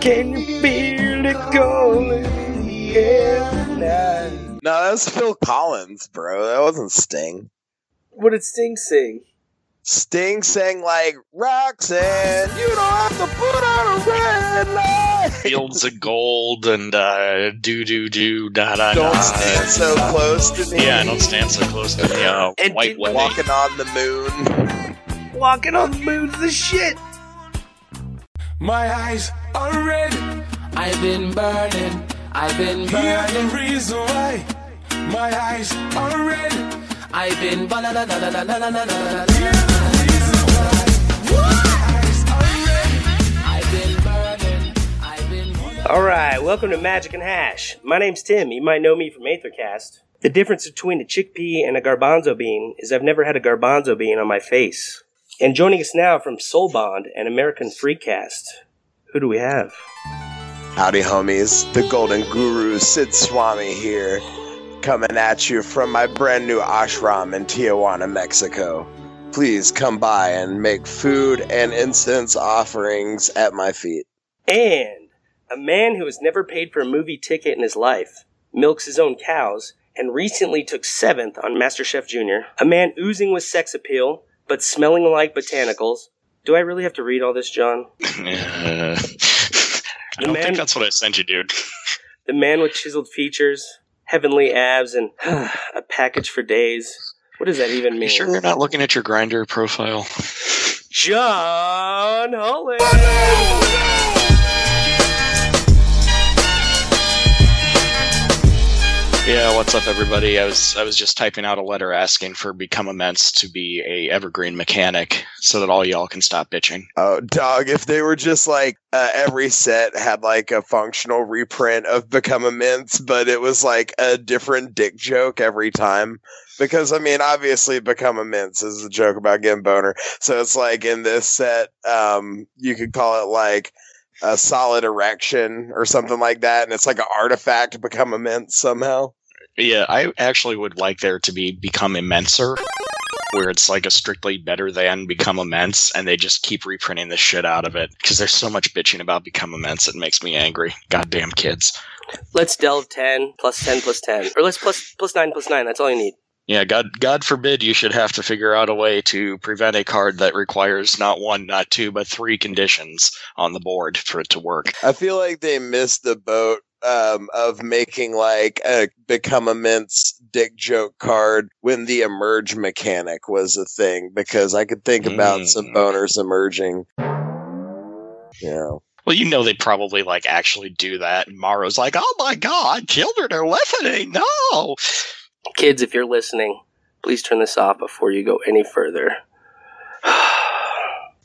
Can you feel it going in the air? No, that was Phil Collins, bro. That wasn't Sting. What did Sting sing? Sting sang like Roxanne, you don't have to put on a red light. Fields of gold and uh, do do do da da Don't da. stand so close to me. Yeah, don't stand so close to me. Uh, And white did- wedding. Walking on the moon. Walking on the moon's the shit. My eyes are red. I've been burning, I've been Hear the burning, reason why. My eyes are red. I've been ba la la la la la la la la la the reason why. My eyes are red. I've been burning, All right, welcome to Magic and Hash. My name's Tim. You might know me from Aethercast. The difference between a chickpea and a garbanzo bean is I've never had a garbanzo bean on my face. And joining us now from Soulbond and American Freecast, who do we have? Howdy, homies. The Golden Guru Sid Swami here, coming at you from my brand new ashram in Tijuana, Mexico. Please come by and make food and incense offerings at my feet. And a man who has never paid for a movie ticket in his life, milks his own cows, and recently took seventh on MasterChef Junior. A man oozing with sex appeal, but smelling like botanicals. Do I really have to read all this, John? Uh, I don't man- think that's what I sent you, dude. The man with chiseled features, heavenly abs, and a package for days. What does that even mean? You sure you're not looking at your Grindr profile? John Holland. Yeah, what's up, everybody? I was I was just typing out a letter asking for Become Immense to be a evergreen mechanic, so that all y'all can stop bitching. Oh, dog, if they were just like uh, every set had like a functional reprint of Become Immense, but it was like a different dick joke every time. Because, I mean, obviously, Become Immense is a joke about getting boner. So it's like in this set, um, you could call it like a solid erection or something like that. And it's like an artifact become immense somehow. Yeah, I actually would like there to be Become Immenser, where it's like a strictly better than Become Immense, and they just keep reprinting the shit out of it because there's so much bitching about Become Immense. It makes me angry. Goddamn kids. Let's delve 10 plus 10 plus 10. Or let's plus, plus 9 plus 9. That's all you need. Yeah, God, God forbid you should have to figure out a way to prevent a card that requires not one, not two, but three conditions on the board for it to work. I feel like they missed the boat um, of making like a become immense dick joke card when the emerge mechanic was a thing because I could think about Mm. some boners emerging. Yeah. Well, you know they probably like actually do that. And Maro's like, "Oh my God, children are listening!" No, Kids, if you're listening, please turn this off before you go any further.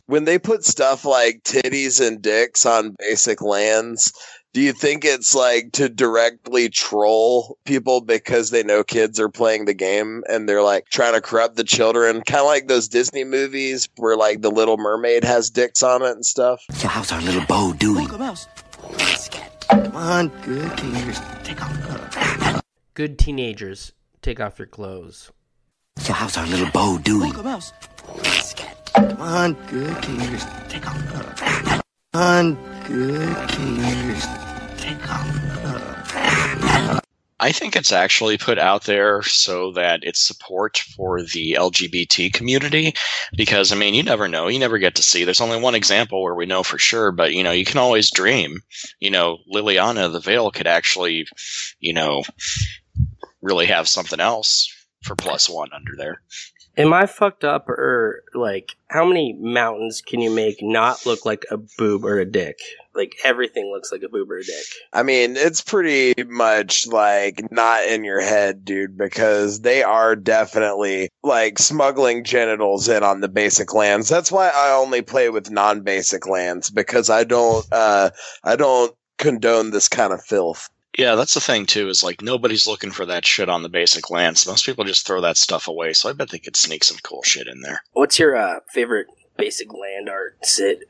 When they put stuff like titties and dicks on basic lands, do you think it's like to directly troll people because they know kids are playing the game and they're like trying to corrupt the children? Kind of like those Disney movies where like the Little Mermaid has dicks on it and stuff. So how's our little bow doing? Come on, good kingers. Take off. Good teenagers, take off your clothes. So how's our little bow doing? Come on, good teenagers. Take off. Come on, good kingers. I think it's actually put out there so that it's support for the LGBT community. Because I mean, you never know. You never get to see. There's only one example where we know for sure, but you know, you can always dream. You know, Liliana the Veil could actually, you know, really have something else for plus one under there. Am I fucked up or like how many mountains can you make not look like a boob or a dick? Like everything looks like a boob or a dick. I mean, it's pretty much like not in your head, dude, because they are definitely like smuggling genitals in on the basic lands. That's why I only play with non-basic lands because I don't uh I don't condone this kind of filth. Yeah, that's the thing too. Is like nobody's looking for that shit on the basic lands. Most people just throw that stuff away. So I bet they could sneak some cool shit in there. What's your uh, favorite basic land art, Sid?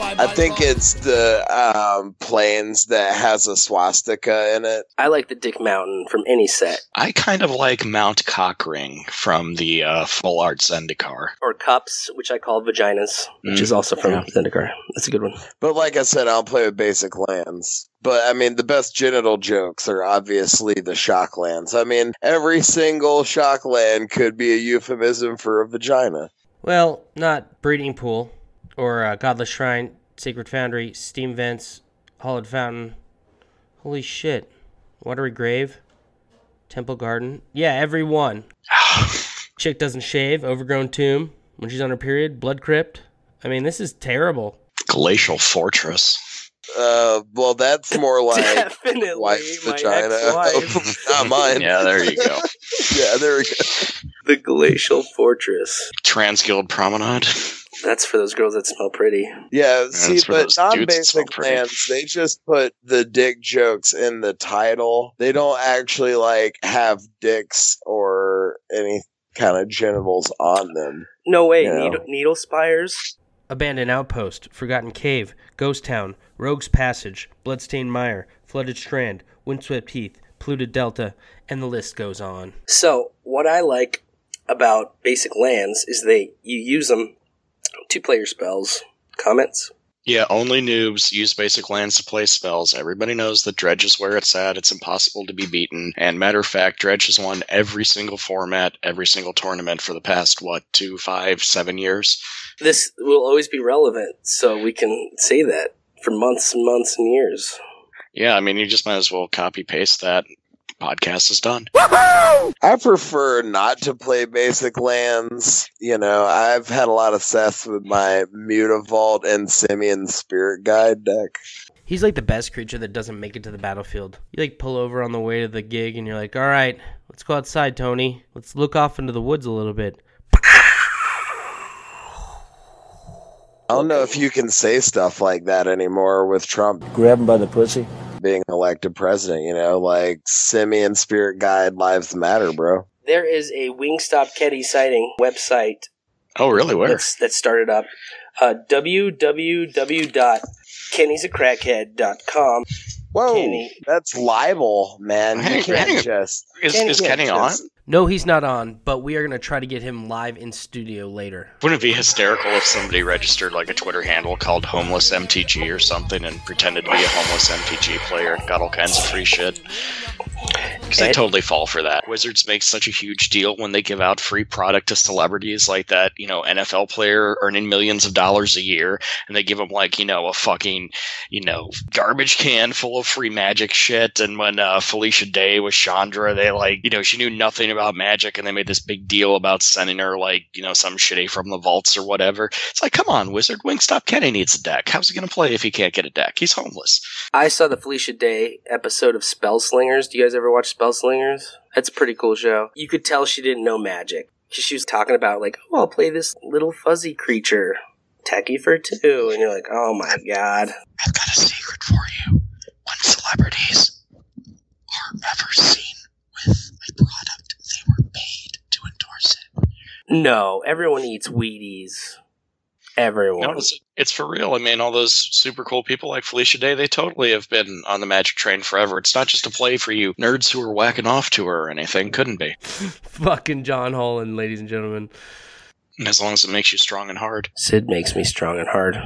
I think it's the um, plains that has a swastika in it. I like the Dick Mountain from any set. I kind of like Mount Cockring from the uh, Full Art Zendikar. Or cups, which I call vaginas, which is Mhm, also from yeah. Zendikar. That's a good one. But like I said, I'll play with basic lands. But I mean, the best genital jokes are obviously the shock lands. I mean, every single shock land could be a euphemism for a vagina. Well, not breeding pool or uh, godless shrine, sacred foundry, steam vents, hallowed fountain. Holy shit! Watery grave, temple garden. Yeah, every one. Chick doesn't shave. Overgrown tomb when she's on her period. Blood crypt. I mean, this is terrible. Glacial Fortress. Uh, well, that's more like Definitely wife's vagina. Not mine. Yeah, there you go. Yeah, there we go. the Glacial Fortress. Transguild Promenade. That's for those girls that smell pretty. Yeah, see, but non basic pretty. lands, they just put the dick jokes in the title. They don't actually like have dicks or any kind of genitals on them. No way. Yeah. Needle, needle spires. Abandoned outpost, forgotten cave, ghost town, rogue's passage, bloodstained mire, flooded strand, windswept heath, polluted delta, and the list goes on. So what I like about basic lands is they you use them to play your spells. Comments? Yeah, only noobs use basic lands to play spells. Everybody knows that Dredge is where it's at. It's impossible to be beaten. And matter of fact, Dredge has won every single format, every single tournament for the past, what, two, five, seven years? This will always be relevant, so we can say that for months and months and years. Yeah, I mean, you just might as well copy paste that. Podcast is done. I prefer not to play basic lands. You know, I've had a lot of success with my Mutavault and Simian Spirit Guide deck. He's like the best creature that doesn't make it to the battlefield. You like pull over on the way to the gig and you're like, all right, let's go outside, Tony. Let's look off into the woods a little bit. I don't know if you can say stuff like that anymore with Trump Grab him by the pussy. Being elected president. You know, like Simian Spirit Guide Lives Matter, bro. There is a Wingstop Kenny sighting website Oh, really? Where? that's, that started up. Uh, www.kennysacrackhead.com. Whoa, Kenny. that's libel, man. Hang- You can't hang- just. Is, Kenny is Kenny on? just- No, he's not on, but we are going to try to get him live in studio later. Wouldn't it be hysterical if somebody registered like a Twitter handle called Homeless MTG or something and pretended to be a homeless MTG player and got all kinds of free shit? Because I totally fall for that. Wizards make such a huge deal when they give out free product to celebrities like that, you know, NFL player earning millions of dollars a year, and they give them like, you know, a fucking, you know, garbage can full of free magic shit. And when uh, Felicia Day was Chandra, they like, you know, she knew nothing about magic, and they made this big deal about sending her like, you know, some shitty from the vaults or whatever. It's like, come on, Wizard Wingstop Kenny needs a deck. How's he gonna play if he can't get a deck? He's homeless. I saw the Felicia Day episode of Spell Slingers. Do you guys ever watch Spell Slingers? That's a pretty cool show. You could tell she didn't know magic. 'Cause She was talking about like, oh, I'll play this little fuzzy creature, techie for two, and you're like, oh my god. I've got a secret for you. When celebrities are ever seen with a product, they were paid to endorse it. No, everyone eats Wheaties. Everyone. No, it's, it's for real. I mean, all those super cool people like Felicia Day, they totally have been on the Magic train forever. It's not just a play for you nerds who are whacking off to her or anything. Couldn't be. Fucking John Holland, ladies and gentlemen. And as long as it makes you strong and hard. Sid makes me strong and hard.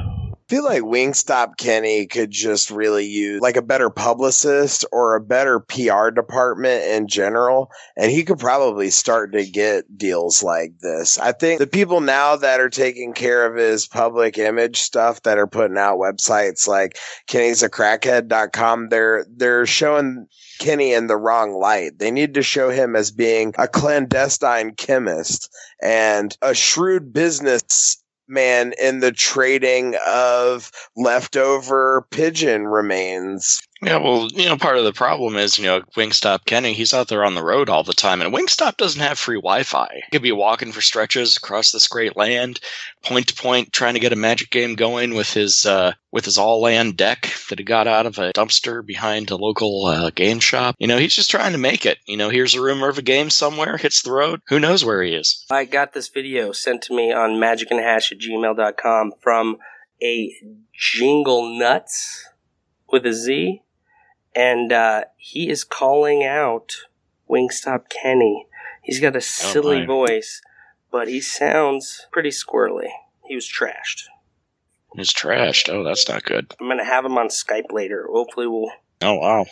Feel like Wingstop Kenny could just really use like a better publicist or a better PR department in general, and he could probably start to get deals like this. I think the people now that are taking care of his public image stuff that are putting out websites like Kenny's a crackhead.com, they're they're showing Kenny in the wrong light. They need to show him as being a clandestine chemist and a shrewd business man in the trading of leftover pigeon remains. Yeah, well, you know, part of the problem is, you know, Wingstop Kenny, he's out there on the road all the time, and Wingstop doesn't have free Wi Fi. He could be walking for stretches across this great land, point to point, trying to get a magic game going with his uh, with his all land deck that he got out of a dumpster behind a local uh, game shop. You know, he's just trying to make it. You know, here's a rumor of a game somewhere, hits the road. Who knows where he is? I got this video sent to me on magicandhash at gmail.com from a Jingle Nuts with a Z, and uh, he is calling out Wingstop Kenny. He's got a silly my. voice, but he sounds pretty squirrely. He was trashed. It's trashed. Oh, that's not good. I'm gonna have him on Skype later. Hopefully, we'll Oh wow.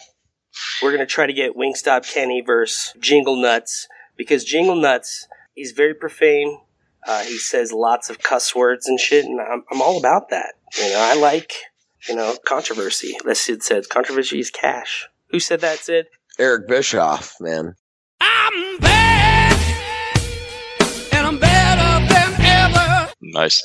we're gonna try to get Wingstop Kenny versus Jingle Nuts because Jingle Nuts he's very profane. Uh, he says lots of cuss words and shit, and I'm, I'm all about that. You know, I like you know controversy. As Sid said, controversy is cash. Who said that, Sid? Eric Bischoff, man. I'm bad, and I'm better than ever. Nice.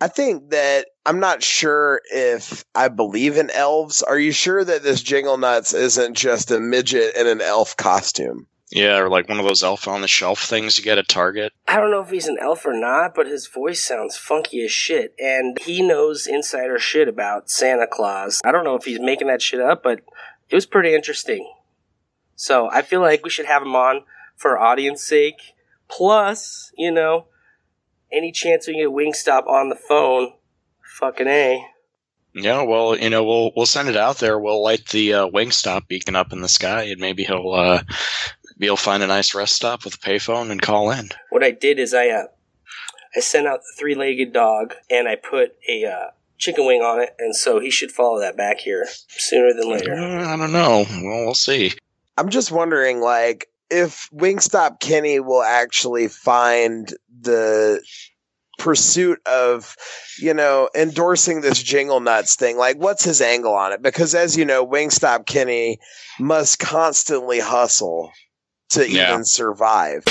I think that I'm not sure if I believe in elves. Are you sure that this Jingle Nuts isn't just a midget in an elf costume? Yeah, or like one of those elf on the shelf things you get at Target. I don't know if he's an elf or not, but his voice sounds funky as shit, and he knows insider shit about Santa Claus. I don't know if he's making that shit up, but it was pretty interesting. So I feel like we should have him on for audience sake. Plus, you know, any chance we can get Wingstop on the phone, fucking a. Yeah, well, you know, we'll we'll send it out there. We'll light the uh, Wingstop beacon up in the sky, and maybe he'll uh, maybe he'll find a nice rest stop with a payphone and call in. What I did is I uh, I sent out the three-legged dog, and I put a uh, chicken wing on it, and so he should follow that back here sooner than later. Uh, I don't know. Well, we'll see. I'm just wondering, like, if Wingstop Kenny will actually find the pursuit of, you know, endorsing this Jingle Nuts thing. Like, what's his angle on it? Because, as you know, Wingstop Kenny must constantly hustle to Yeah. even survive.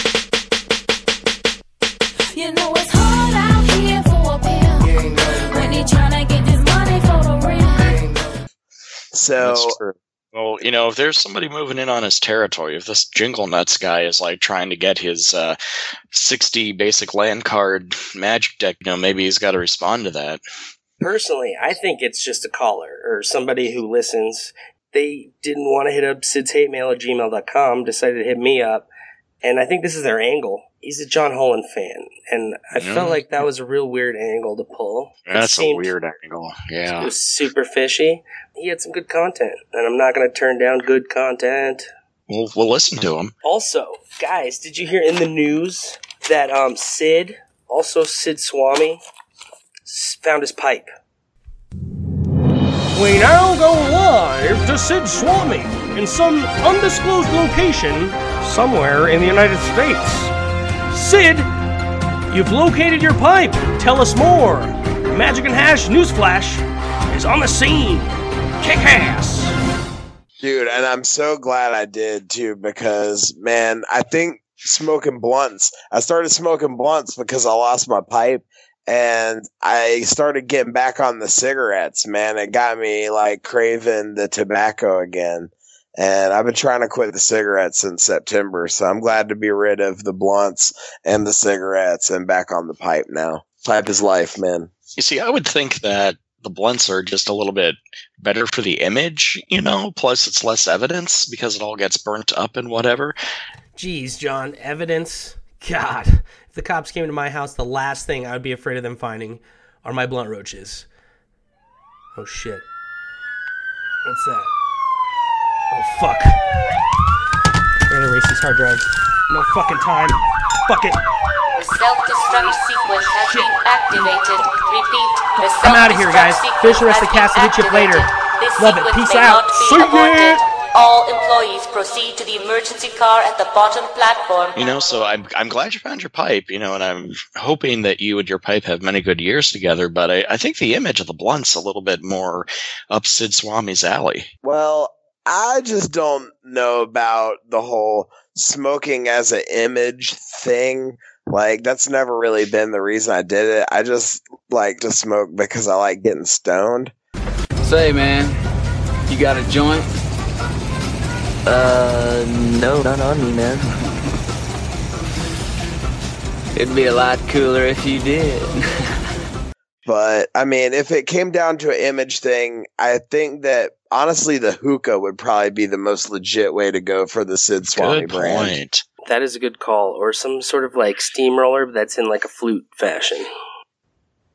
You know it's hard out here for a pimp when he tryna get this money for the rent. So, That's true. Well, you know, if there's somebody moving in on his territory, if this Jingle Nuts guy is like trying to get his uh, 60 basic land card magic deck, you know, maybe he's got to respond to that. Personally, I think it's just a caller or somebody who listens. They didn't want to hit up Sid's hate mail at gmail.com, decided to hit me up, and I think this is their angle. He's a John Holland fan, and I felt like that was a real weird angle to pull. That's a weird angle. Yeah. It was super fishy. He had some good content, and I'm not going to turn down good content. We'll, we'll listen to him. Also, guys, did you hear in the news that um Sid, also Sid Swami, found his pipe? We now go live to Sid Swami in some undisclosed location somewhere in the United States. Sid, you've located your pipe. Tell us more. Magic and Hash Newsflash is on the scene. Kick ass. dude, and I'm so glad I did too, because, man, I think smoking blunts, I started smoking blunts because I lost my pipe. And I started getting back on the cigarettes, man. It got me like craving the tobacco again. And I've been trying to quit the cigarettes since September. So I'm glad to be rid of the blunts and the cigarettes and back on the pipe now. Pipe is life, man. You see, I would think that the blunts are just a little bit better for the image, you know, plus it's less evidence because it all gets burnt up and whatever. Jeez, John, evidence. God, if the cops came to my house, the last thing I would be afraid of them finding are my blunt roaches. Oh shit. What's that? Oh fuck. I gotta erase these hard drives. No fucking time. Fuck it. The self-destruct sequence has been activated. Repeat, the I'm out of here, guys. Finish the rest of the cast. I'll hit you up has been later. Love it. Peace out. See ya. Aborted. All employees proceed to the emergency car at the bottom platform. You know, so I'm I'm glad you found your pipe, you know, and I'm hoping that you and your pipe have many good years together. But I, I think the image of the blunt's a little bit more up Sid Swami's alley. Well, I just don't know about the whole smoking as an image thing. Like that's never really been the reason I did it. I just like to smoke because I like getting stoned. Say, man, you got a joint? Uh, no, not on me, man. It'd be a lot cooler if you did. But I mean, if it came down to an image thing, I think that honestly the hookah would probably be the most legit way to go for the Sid Swami Good brand. point. That is a good call. Or some sort of like steamroller that's in like a flute fashion.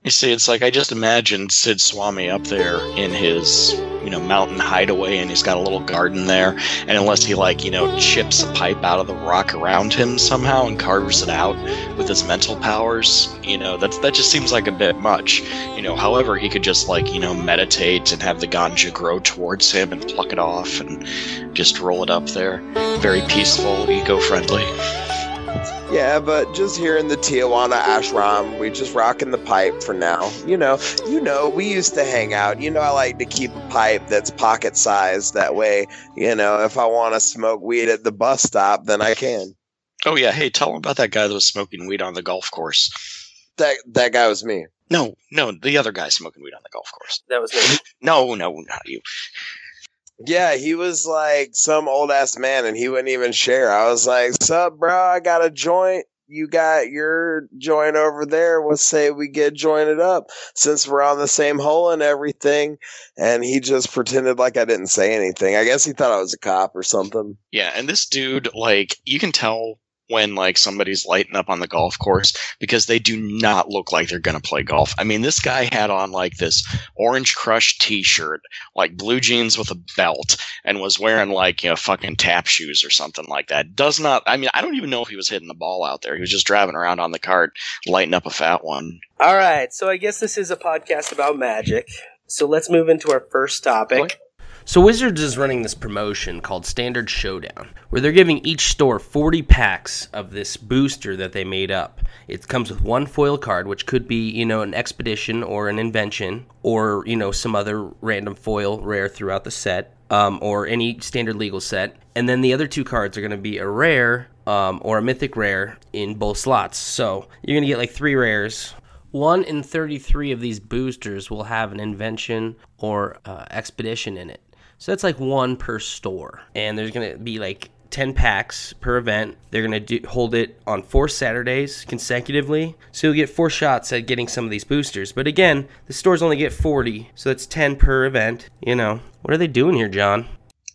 You see, it's like I just imagined Sid Swami up there in his, you know, mountain hideaway, and he's got a little garden there. And unless he like, you know, chips a pipe out of the rock around him somehow and carves it out with his mental powers, you know, that that just seems like a bit much. You know, however, he could just like, you know, meditate and have the ganja grow towards him and pluck it off and just roll it up there. Very peaceful, eco-friendly. Yeah, but just here in the Tijuana ashram, we just rocking the pipe for now. You know, you know, we used to hang out. You know, I like to keep a pipe that's pocket sized. That way, you know, if I want to smoke weed at the bus stop, then I can. Oh yeah, hey, tell him about that guy that was smoking weed on the golf course. That that guy was me. No, no, the other guy smoking weed on the golf course. That was me. No, no, not you. Yeah, he was like some old ass man, and he wouldn't even share. I was like, "Sup, bro? I got a joint. You got your joint over there. Let's say we get jointed up since we're on the same hole and everything." And he just pretended like I didn't say anything. I guess he thought I was a cop or something. Yeah, and this dude, like, you can tell when like somebody's lighting up on the golf course because they do not look like they're gonna play golf. I mean, this guy had on like this orange crush t-shirt, like blue jeans with a belt, and was wearing like you know fucking tap shoes or something like that. Does not. I mean, I don't even know if he was hitting the ball out there. He was just driving around on the cart, lighting up a fat one. All right, so I guess this is a podcast about magic. So let's move into our first topic. So Wizards is running this promotion called Standard Showdown, where they're giving each store 40 packs of this booster that they made up. It comes with one foil card, which could be, you know, an expedition or an invention, or you know, some other random foil rare throughout the set, um, or any standard legal set. And then the other two cards are going to be a rare um, or a mythic rare in both slots. So you're going to get like three rares, one in 33 of these boosters will have an invention or uh, expedition in it. So that's like one per store. And there's going to be like 10 packs per event. They're going to hold it on four Saturdays consecutively. So you'll get four shots at getting some of these boosters. But again, the stores only get 40. So that's 10 per event. You know, what are they doing here, John?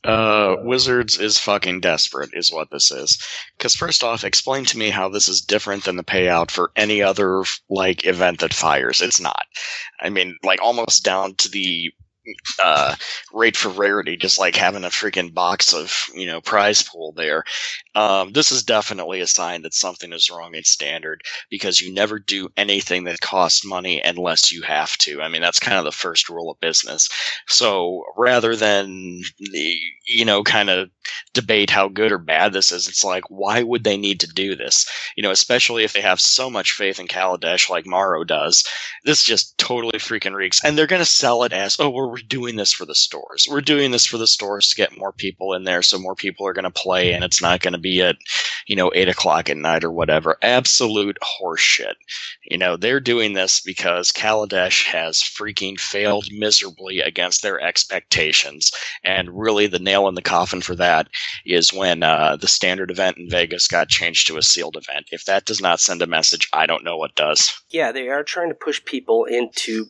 Uh, Wizards is fucking desperate, is what this is. Because first off, explain to me how this is different than the payout for any other like event that fires. It's not. I mean, like almost down to the uh, rate for rarity, just like having a freaking box of you know prize pool there. Um, this is definitely a sign that something is wrong in standard because you never do anything that costs money unless you have to. I mean, that's kind of the first rule of business. So rather than the you know kind of debate how good or bad this is, it's like why would they need to do this? You know, especially if they have so much faith in Kaladesh like Maro does. This just totally freaking reeks, and they're going to sell it as oh we're we're doing this for the stores. We're doing this for the stores to get more people in there, so more people are going to play, and it's not going to be at, you know, eight o'clock at night or whatever. Absolute horseshit. You know, they're doing this because Kaladesh has freaking failed miserably against their expectations, and really the nail in the coffin for that is when uh, the standard event in Vegas got changed to a sealed event. If that does not send a message, I don't know what does. Yeah, they are trying to push people into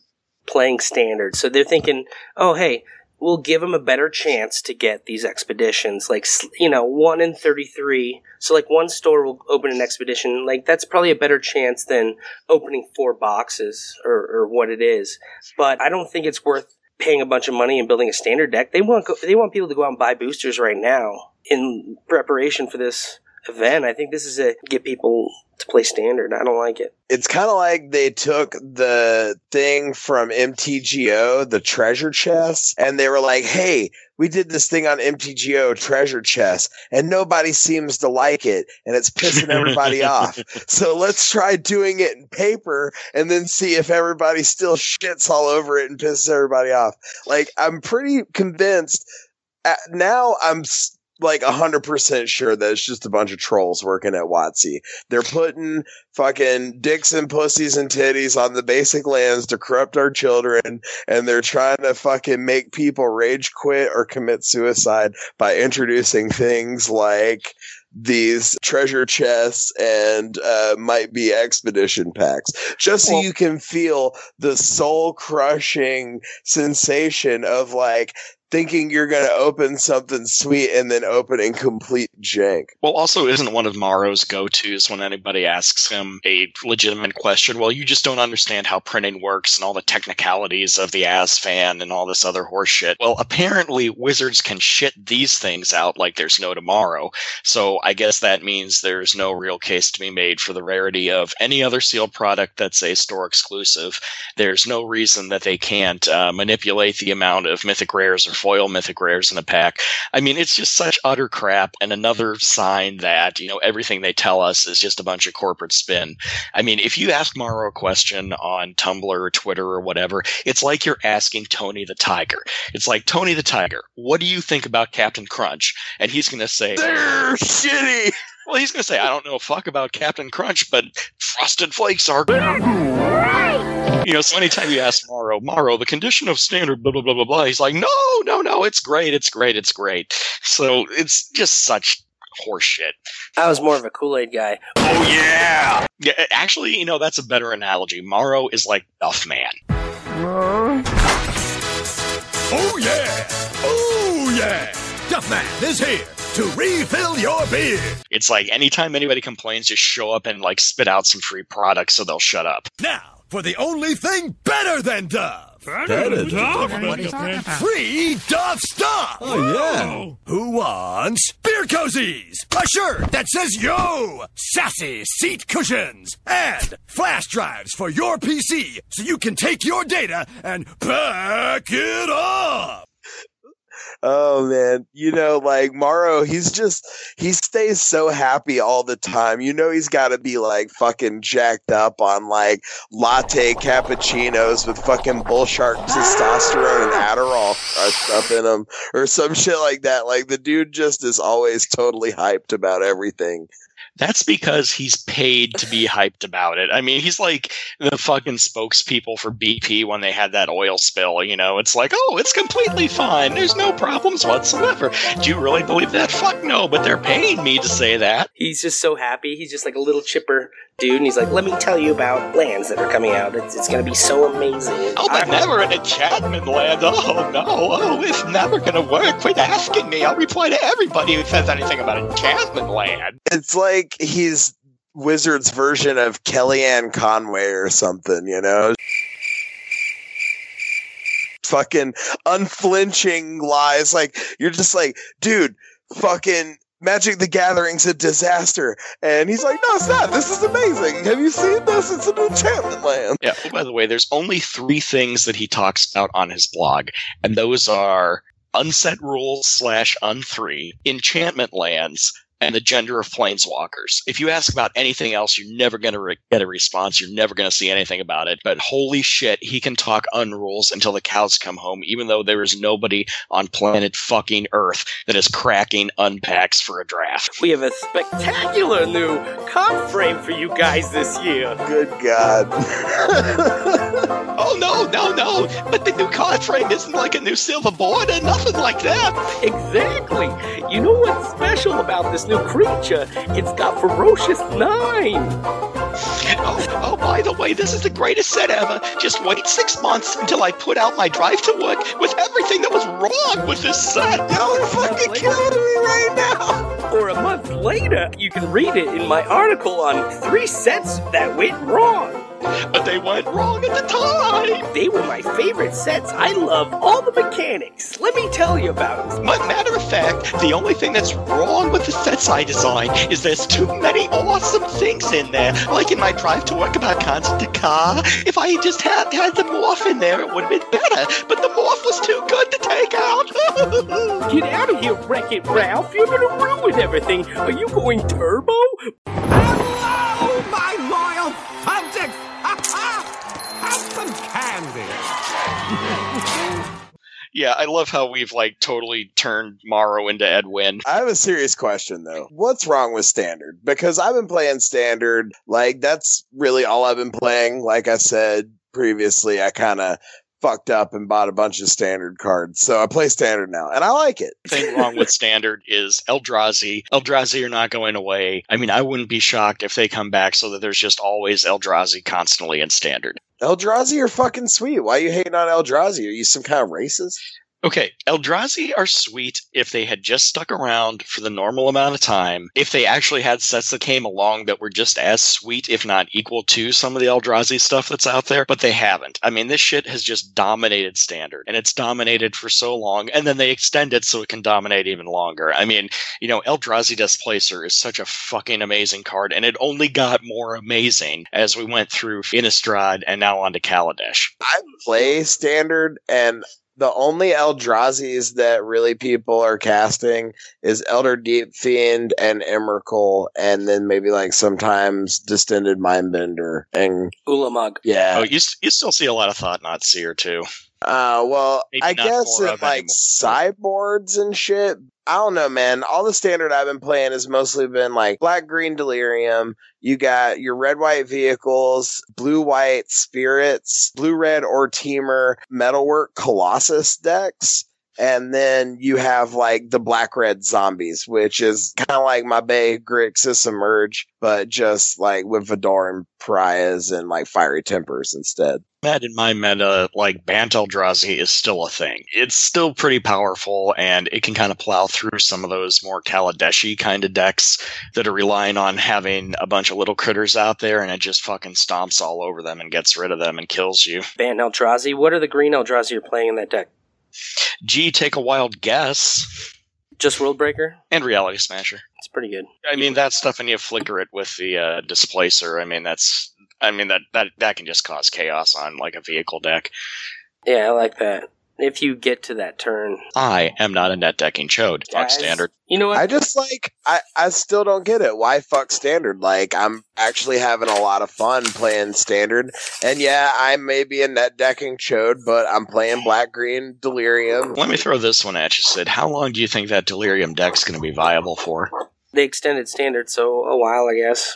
playing standard. So they're thinking, oh, hey, we'll give them a better chance to get these expeditions. Like, you know, one in 33. So, like, one store will open an expedition. Like, that's probably a better chance than opening four boxes or, or what it is. But I don't think it's worth paying a bunch of money and building a standard deck. They want, they want people to go out and buy boosters right now in preparation for this event. I think this is a get people to play standard. I don't like it. It's kind of like they took the thing from MTGO, the treasure chest, and they were like, hey, we did this thing on MTGO, treasure chest, and nobody seems to like it, and it's pissing everybody off. So let's try doing it in paper and then see if everybody still shits all over it and pisses everybody off. Like, I'm pretty convinced. uh now I'm s- like 100% sure that it's just a bunch of trolls working at WotC. They're putting fucking dicks and pussies and titties on the basic lands to corrupt our children, and they're trying to fucking make people rage quit or commit suicide by introducing things like these treasure chests and uh, might be expedition packs, just so Well- you can feel the soul crushing sensation of like thinking you're going to open something sweet and then opening complete jank. Well, also, isn't one of Maro's go tos when anybody asks him a legitimate question? Well, you just don't understand how printing works and all the technicalities of the as-fan and all this other horseshit. Well, apparently, wizards can shit these things out like there's no tomorrow. So I guess that means there's no real case to be made for the rarity of any other sealed product that's a store exclusive. There's no reason that they can't uh, manipulate the amount of mythic rares or foil mythic rares in a pack. I mean, it's just such utter crap and another sign that, you know, everything they tell us is just a bunch of corporate spin. I mean, if you ask Maro a question on Tumblr or Twitter or whatever, it's like you're asking Tony the Tiger. It's like, Tony the Tiger, what do you think about Captain Crunch? And he's going to say, They're shitty. well, he's going to say, I don't know a fuck about Captain Crunch, but Frosted Flakes are. You know, so anytime you ask Maro, Maro, the condition of standard, blah, blah, blah, blah, blah, he's like, no, no, no, it's great, it's great, it's great. So it's just such horseshit. I was more of a Kool Aid guy. Oh, yeah! Yeah, actually, you know, that's a better analogy. Maro is like Duff Man. Oh yeah! Oh yeah! Duffman is here to refill your beer. It's like anytime anybody complains, just show up and like spit out some free products so they'll shut up. Now for the only thing better than Duff. Better than Duff? What are you talking about? Free Duff stuff. Oh, yeah. Who wants beer cozies? A shirt that says "Yo!" Sassy seat cushions and flash drives for your PC, so you can take your data and back it up. Oh man, you know, like Maro, he's just he stays so happy all the time. You know, he's got to be like fucking jacked up on like latte cappuccinos with fucking bull shark testosterone and Adderall crushed up in him, or some shit like that. Like the dude just is always totally hyped about everything. That's because he's paid to be hyped about it. I mean, he's like the fucking spokespeople for BP when they had that oil spill. You know, it's like, oh, it's completely fine. There's no problems whatsoever. Do you really believe that? Fuck no, but they're paying me to say that. He's just so happy. He's just like a little chipper dude, and he's like, "Let me tell you about lands that are coming out. It's, it's going to be so amazing." Oh, but never in enchantment land. Oh no. Oh, it's never gonna work. Quit asking me. I'll reply to everybody who says anything about enchantment land. It's like he's Wizard's version of Kellyanne Conway or something, you know? Fucking unflinching lies. Like, you're just like, dude, fucking Magic the Gathering's a disaster. And he's like, no, it's not. This is amazing. Have you seen this? It's an enchantment land. Yeah. Oh, by the way, there's only three things that he talks about on his blog, and those are unset rules slash unthree, enchantment lands, and the gender of planeswalkers. If you ask about anything else, you're never going to re- get a response. You're never going to see anything about it. But holy shit, he can talk unrules until the cows come home, even though there is nobody on planet fucking Earth that is cracking unpacks for a draft. We have a spectacular new card frame for you guys this year. Good God. oh no, no, no! But the new card frame isn't like a new silver board border, nothing like that. Exactly. You know what's special about this new creature? It's got ferocious nine. Oh, oh, by the way, this is the greatest set ever. Just wait six months until I put out my drive to work with everything that was wrong with this set. Y'all are fucking killing me right now. Or a month later, you can read it in my article on three sets that went wrong. But they went wrong at the time. They were my favorite sets. I love all the mechanics. Let me tell you about them. But matter of fact, the only thing that's wrong with the sets I design is there's too many awesome things in there. Like in my drive to work about Constant Car. If I had just had, had the morph in there, it would have been better. But the morph was too good to take out. Get out of here, Wreck It Ralph. You're gonna ruin everything. Are you going turbo? Hello, yeah, I love how we've like totally turned Maro into Edwin. I have a serious question though. What's wrong with standard? Because I've been playing standard, like that's really all I've been playing. Like I said previously, I kind of fucked up and bought a bunch of standard cards. So I play standard now and I like it. thing wrong with standard is Eldrazi. Eldrazi are not going away. I mean, I wouldn't be shocked if they come back so that there's just always Eldrazi constantly in standard. Eldrazi are fucking sweet. Why are you hating on Eldrazi? Are you some kind of racist? Okay, Eldrazi are sweet if they had just stuck around for the normal amount of time. If they actually had sets that came along that were just as sweet, if not equal to some of the Eldrazi stuff that's out there, but they haven't. I mean, this shit has just dominated standard, and it's dominated for so long, and then they extend it so it can dominate even longer. I mean, you know, Eldrazi Displacer is such a fucking amazing card, and it only got more amazing as we went through Innistrad and now on to Kaladesh. I play standard, and the only Eldrazi's that really people are casting is Elder Deep Fiend and Emrakul, and then maybe like sometimes Distended Mindbender. And Ulamog. yeah, Oh, you, you still see a lot of Thought-Knot Seer too. Uh, well, Maybe I guess it like anymore. sideboards and shit. I don't know, man. All the standard I've been playing has mostly been like black, green, delirium. You got your red, white vehicles, blue, white spirits, blue, red, or Temur, metalwork, colossus decks. And then you have like the black red zombies, which is kind of like my Bay Grixis Emerge, but just like with Voldaren pariahs and like fiery tempers instead. Mad in my meta, like Bant Eldrazi is still a thing. It's still pretty powerful, and it can kind of plow through some of those more Kaladeshi kind of decks that are relying on having a bunch of little critters out there, and it just fucking stomps all over them and gets rid of them and kills you. Bant Eldrazi. What are the green Eldrazi you're playing in that deck? Gee, take a wild guess. Just Worldbreaker? And Reality Smasher. It's pretty good. I mean that stuff, and you flicker it with the uh, displacer. I mean that's, I mean that that that can just cause chaos on like a vehicle deck. Yeah, I like that. If you get to that turn. I am not a net decking chode. Fuck Guys, standard. You know what? I just like I I still don't get it. Why fuck standard? Like I'm actually having a lot of fun playing standard. And yeah, I may be a net decking chode, but I'm playing black green delirium. Let me throw this one at you, Sid. How long do you think that Delirium deck's going to be viable for? they extended standard, so a while, I guess.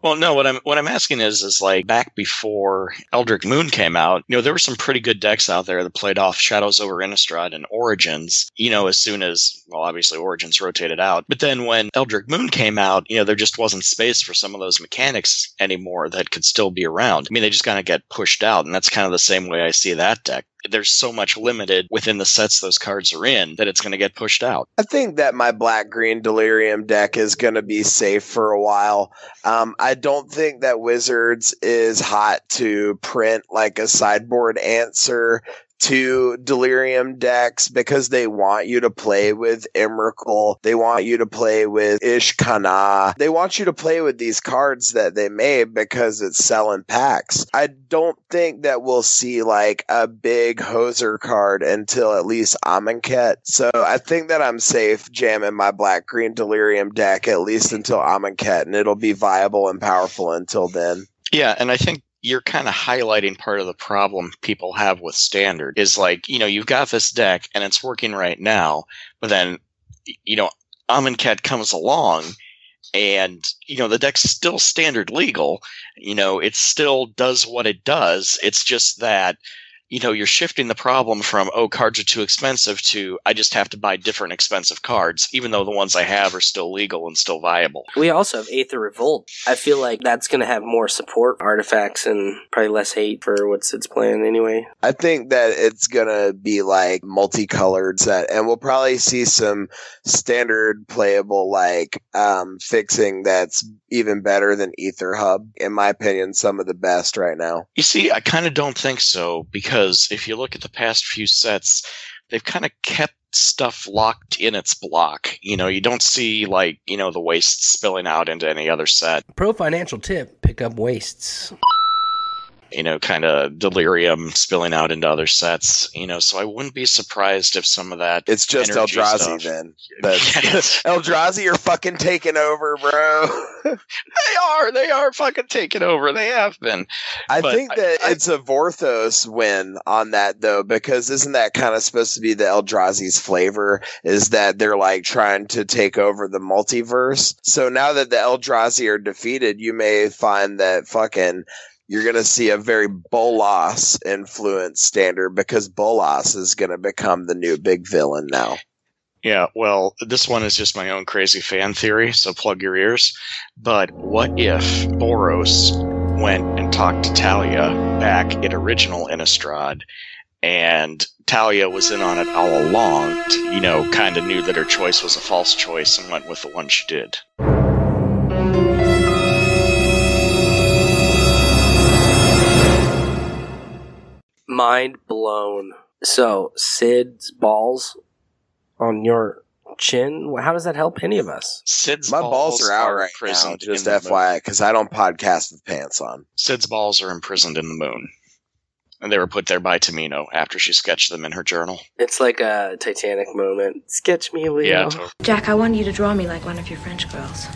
Well, no. What I'm what I'm asking is, is like back before Eldritch Moon came out. You know, there were some pretty good decks out there that played off Shadows over Innistrad and Origins. You know, as soon as well, obviously Origins rotated out. But then when Eldritch Moon came out, you know, there just wasn't space for some of those mechanics anymore that could still be around. I mean, they just kind of get pushed out, and that's kind of the same way I see that deck. There's so much limited within the sets those cards are in that it's going to get pushed out. I think that my black green delirium deck is going to be safe for a while. Um, I don't think that Wizards is hot to print like a sideboard answer to delirium decks because they want you to play with Emrakul. They want you to play with Ishkanah. They want you to play with these cards that they made because it's selling packs. I don't think that we'll see like a big hoser card until at least Amonkhet. So I think that I'm safe jamming my black green delirium deck at least until Amonkhet and it'll be viable and powerful until then. Yeah, and I think you're kind of highlighting part of the problem people have with standard is like, you know, you've got this deck and it's working right now, but then, you know, Amonkhet comes along and, you know, the deck's still standard legal. You know, it still does what it does. It's just that, you know, you're shifting the problem from, oh, cards are too expensive to, I just have to buy different expensive cards, even though the ones I have are still legal and still viable. We also have Aether Revolt. I feel like that's going to have more support artifacts and probably less hate for what's it's plan anyway. I think that it's gonna be like multicolored set, and we'll probably see some standard playable like um, fixing that's even better than Aether Hub. In my opinion, some of the best right now. You see, I kind of don't think so because if you look at the past few sets, they've kind of kept stuff locked in its block. You know, you don't see like, you know, the waste spilling out into any other set. Pro financial tip: pick up wastes. You know, kind of delirium spilling out into other sets. You know, so I wouldn't be surprised if some of that. It's just Eldrazi stuff- then. Yes. Eldrazi are fucking taking over, bro. They are. They are fucking taking over. They have been. I But think I- that I- it's a Vorthos win on that though, because isn't that kind of supposed to be the Eldrazi's flavor? Is that they're like trying to take over the multiverse? So now that the Eldrazi are defeated, you may find that fucking you're gonna see a very Bolas influence standard because Bolas is gonna become the new big villain now. Yeah, well, this one is just my own crazy fan theory, so plug your ears. But what if Bolas went and talked to Thalia back at original Innistrad and Thalia was in on it all along. You know, kind of knew that her choice was a false choice and went with the one she did. Mind blown. So, Sid's balls on your chin, how does that help any of us? Sid's My balls, are out right now, just FYI, because I don't podcast with pants on. Sid's balls are imprisoned in the moon. And they were put there by Tamiyo after she sketched them in her journal. It's like a Titanic moment. Sketch me, Leo. Yeah, totally. Jack, I want you to draw me like one of your French girls.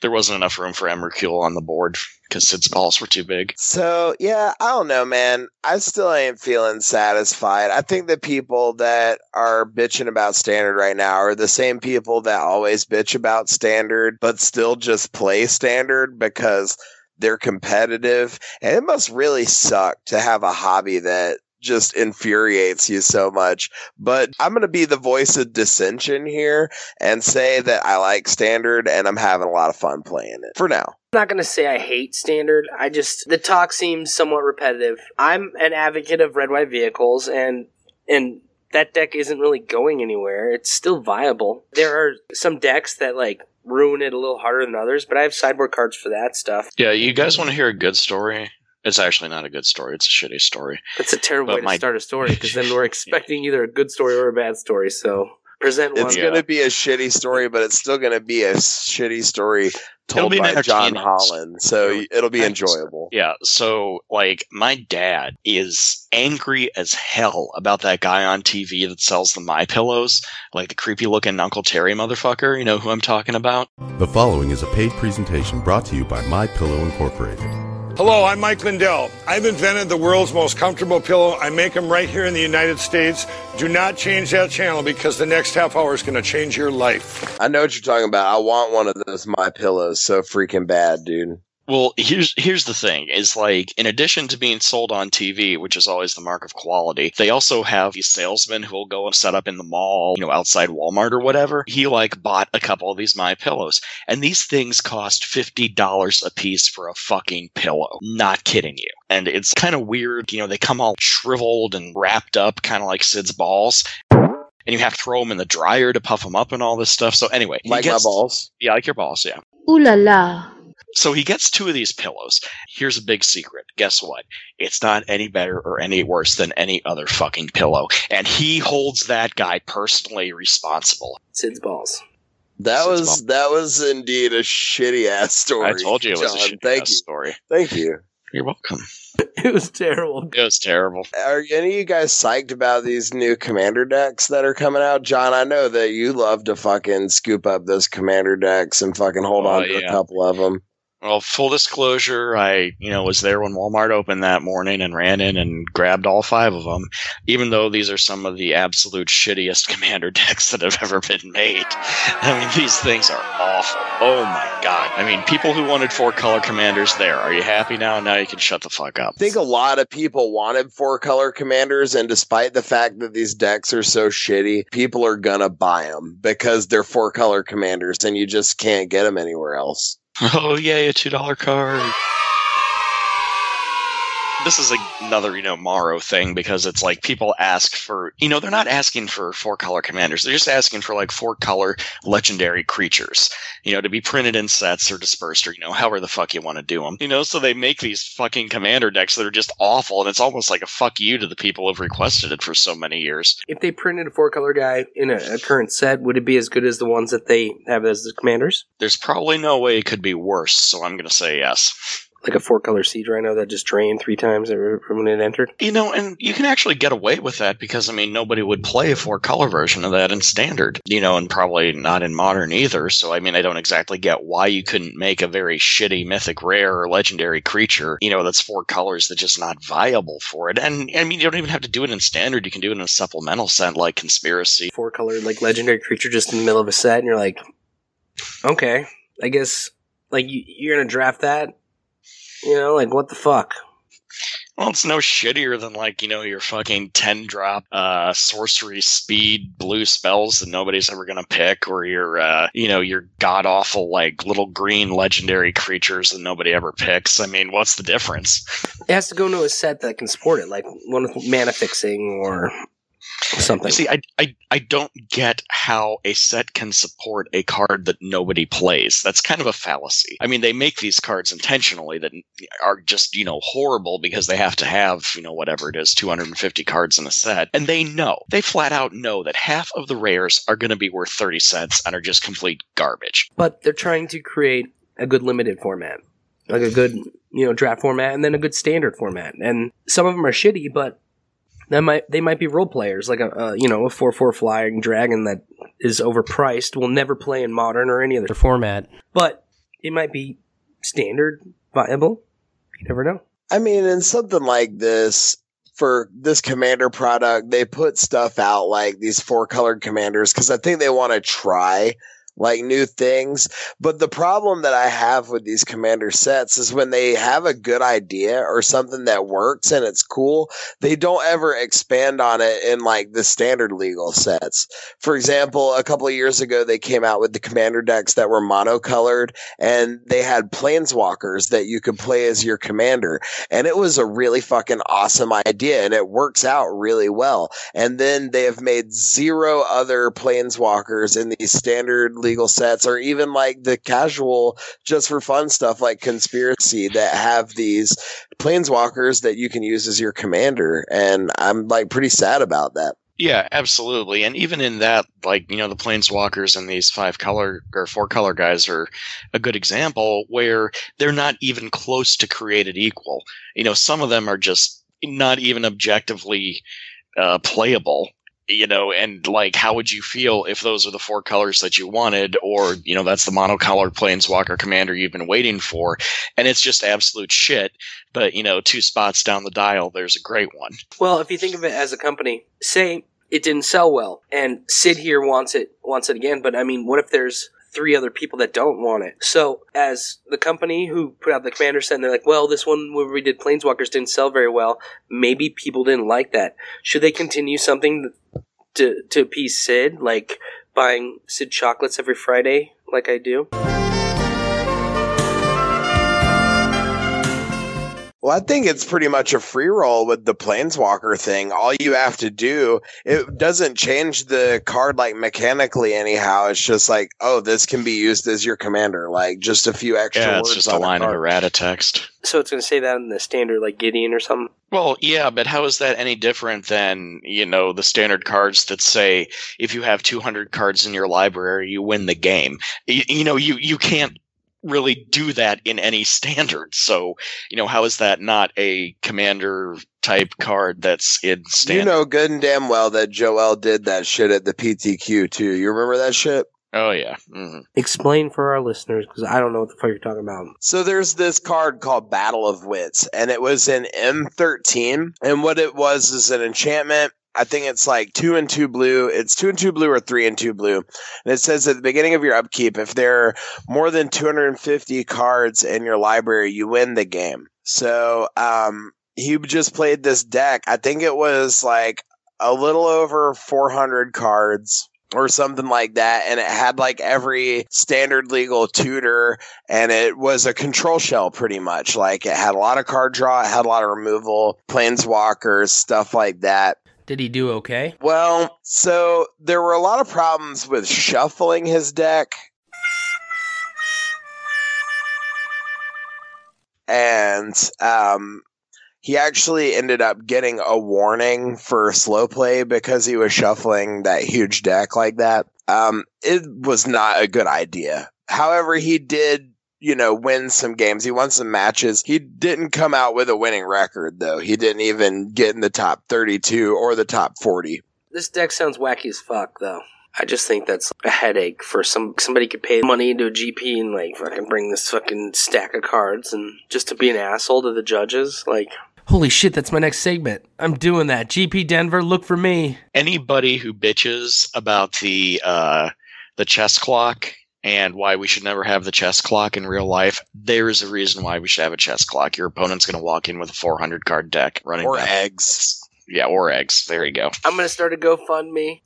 There wasn't enough room for Emrakul on the board because Sid's balls were too big. So yeah, I don't know, man. I still ain't feeling satisfied. I think the people that are bitching about standard right now are the same people that always bitch about standard, but still just play standard because they're competitive. And it must really suck to have a hobby that just infuriates you so much. But I'm going to be the voice of dissension here and say that I like standard and I'm having a lot of fun playing it for now. I'm not going to say I hate standard. I just the talk seems somewhat repetitive. I'm an advocate of red white vehicles and and that deck isn't really going anywhere. It's still viable. There are some decks that like ruin it a little harder than others, but I have sideboard cards for that stuff. Yeah, you guys want to hear a good story? It's actually not a good story. It's a shitty story. That's a terrible But way to start a story because then we're expecting either a good story or a bad story. So present one. It's going to be a shitty story, but it's still going to be a shitty story told by John Holland, so it'll be enjoyable. Yeah, so like my dad is angry as hell about that guy on TV that sells the My Pillows, like the creepy looking Uncle Terry motherfucker. You know who I'm talking about? The following is a paid presentation brought to you by My Pillow Incorporated. Hello, I'm Mike Lindell. I've invented the world's most comfortable pillow. I make them right here in the United States. Do not change that channel because the next half hour is going to change your life. I know what you're talking about. I want one of those My Pillows so freaking bad, dude. Well, here's here's the thing: is like in addition to being sold on TV, which is always the mark of quality, they also have these salesmen who will go and set up in the mall, you know, outside Walmart or whatever. He like bought a couple of these My Pillows, and these things cost fifty dollars a piece for a fucking pillow. Not kidding you. And it's kind of weird, you know, they come all shriveled and wrapped up, kind of like Sid's balls. And you have to throw them in the dryer to puff them up and all this stuff. So anyway, he Like my balls. Yeah, like your balls. Yeah. Ooh la la. So he gets two of these pillows. Here's a big secret. Guess what? It's not any better or any worse than any other fucking pillow. And he holds that guy personally responsible. Sid's balls. That Sid's was balls. that was indeed a shitty ass story. I told you it was a shitty Thank ass you. story. Thank you. You're welcome. It was terrible. It was terrible. Are any of you guys psyched about these new commander decks that are coming out? John, I know that you love to fucking scoop up those commander decks and fucking hold Oh, on to yeah. a couple of them. Well, full disclosure, I, you know, was there when Walmart opened that morning and ran in and grabbed all five of them, even though these are some of the absolute shittiest commander decks that have ever been made. I mean, these things are awful. Oh my god. I mean, people who wanted four color commanders there, are you happy now? Now you can shut the fuck up. I think a lot of people wanted four color commanders, and despite the fact that these decks are so shitty, people are gonna buy them because they're four color commanders, and you just can't get them anywhere else. Oh yay, a two dollar card. This is another, you know, Maro thing because it's like people ask for, you know, they're not asking for four color commanders. They're just asking for like four color legendary creatures, you know, to be printed in sets or dispersed or, you know, however the fuck you want to do them. You know, so they make these fucking commander decks that are just awful and it's almost like a fuck you to the people who've requested it for so many years. If they printed a four color guy in a, a current set, would it be as good as the ones that they have as the commanders? There's probably no way it could be worse, so I'm going to say yes. Like a four color siege rhino that just drained three times when it entered? You know, and you can actually get away with that because I mean nobody would play a four color version of that in standard. You know, and probably not in modern either. So I mean I don't exactly get why you couldn't make a very shitty mythic rare or legendary creature, you know, that's four colors that's just not viable for it. And I mean you don't even have to do it in standard, you can do it in a supplemental set like conspiracy. Four color, like legendary creature just in the middle of a set, and you're like, okay, I guess, like, you, you're going to draft that? You know, like, what the fuck? Well, it's no shittier than like you know your fucking ten drop uh, sorcery speed blue spells that nobody's ever gonna pick, or your uh, you know your god awful like little green legendary creatures that nobody ever picks. I mean, what's the difference? It has to go into a set that can support it, like one with mana fixing or something. See, I, I I don't get how a set can support a card that nobody plays. That's kind of a fallacy. I mean, they make these cards intentionally that are just you know horrible because they have to have you know whatever it is, 250 cards in a set, and they know they flat out know that half of the rares are going to be worth 30 cents and are just complete garbage. but they're trying to create a good limited format, like a good you know draft format, and then a good standard format. And some of them are shitty, but that might they might be role players, like a, a you know a four four flying dragon that is overpriced, will never play in modern or any other format. But it might be standard viable. You never know. I mean, in something like this, for this commander product, they put stuff out like these four colored commanders because I think they want to try like new things. But the problem that I have with these commander sets is when they have a good idea or something that works and it's cool, they don't ever expand on it in like the standard legal sets. For example, a couple of years ago, they came out with the commander decks that were monocolored and they had planeswalkers that you could play as your commander. And it was a really fucking awesome idea and it works out really well. And then they have made zero other planeswalkers in these standard legal sets or even like the casual just for fun stuff like conspiracy that have these planeswalkers that you can use as your commander. And I'm like pretty sad about that. Yeah, absolutely. And even in that, like, you know, the planeswalkers and these five color or four color guys are a good example where they're not even close to created equal. You know, some of them are just not even objectively uh, playable. You know, and like, how would you feel if those are the four colors that you wanted, or you know, that's the monocolored planeswalker commander you've been waiting for, and it's just absolute shit. But you know, two spots down the dial, there's a great one. Well, if you think of it as a company, say it didn't sell well, and Sid here wants it wants it again. But I mean, what if there's three other people that don't want it? So, as the company who put out the commander set, and they're like, "Well, this one where we did Planeswalkers didn't sell very well. Maybe people didn't like that. Should they continue something to to appease Sid, like buying Sid chocolates every Friday, like I do?" Well, I think it's pretty much a free roll with the Planeswalker thing. All you have to do, it doesn't change the card like mechanically anyhow. It's just like, oh, this can be used as your commander. Like just a few extra Yeah, words it's just on a line of errata text. So it's going to say that in the standard, like Gideon or something. Well, yeah, but how is that any different than, you know, the standard cards that say if you have 200 cards in your library, you win the game? You, you know, you, you can't really do that in any standard. So, you know, how is that not a commander type card that's in standard? You know good and damn well that Joel did that shit at the PTQ too. You remember that shit? Oh, yeah. hmm Explain for our listeners because I don't know what the fuck you're talking about. So there's this card called Battle of Wits, and it was in M13. And what it was is an enchantment. I think it's like two and two blue. It's two and two blue or three and two blue. And it says at the beginning of your upkeep, if there are more than 250 cards in your library, you win the game. So, um, he just played this deck. I think it was like a little over 400 cards or something like that. And it had like every standard legal tutor and it was a control shell pretty much. Like it had a lot of card draw, it had a lot of removal, planeswalkers, stuff like that. Did he do okay? Well, so there were a lot of problems with shuffling his deck. And um, he actually ended up getting a warning for slow play because he was shuffling that huge deck like that. Um, it was not a good idea. However, he did, you know, win some games. He won some matches. He didn't come out with a winning record, though. He didn't even get in the top 32 or the top 40. This deck sounds wacky as fuck, though. I just think that's a headache for some somebody could pay money into a GP and like fucking bring this fucking stack of cards and just to be an asshole to the judges. Like, Holy shit, that's my next segment. I'm doing that. GP Denver, look for me. Anybody who bitches about the uh, the chess clock and why we should never have the chess clock in real life, there is a reason why we should have a chess clock. Your opponent's going to walk in with a 400 card deck running Or down- eggs. Yeah, or eggs. There you go. I'm gonna start a GoFundMe.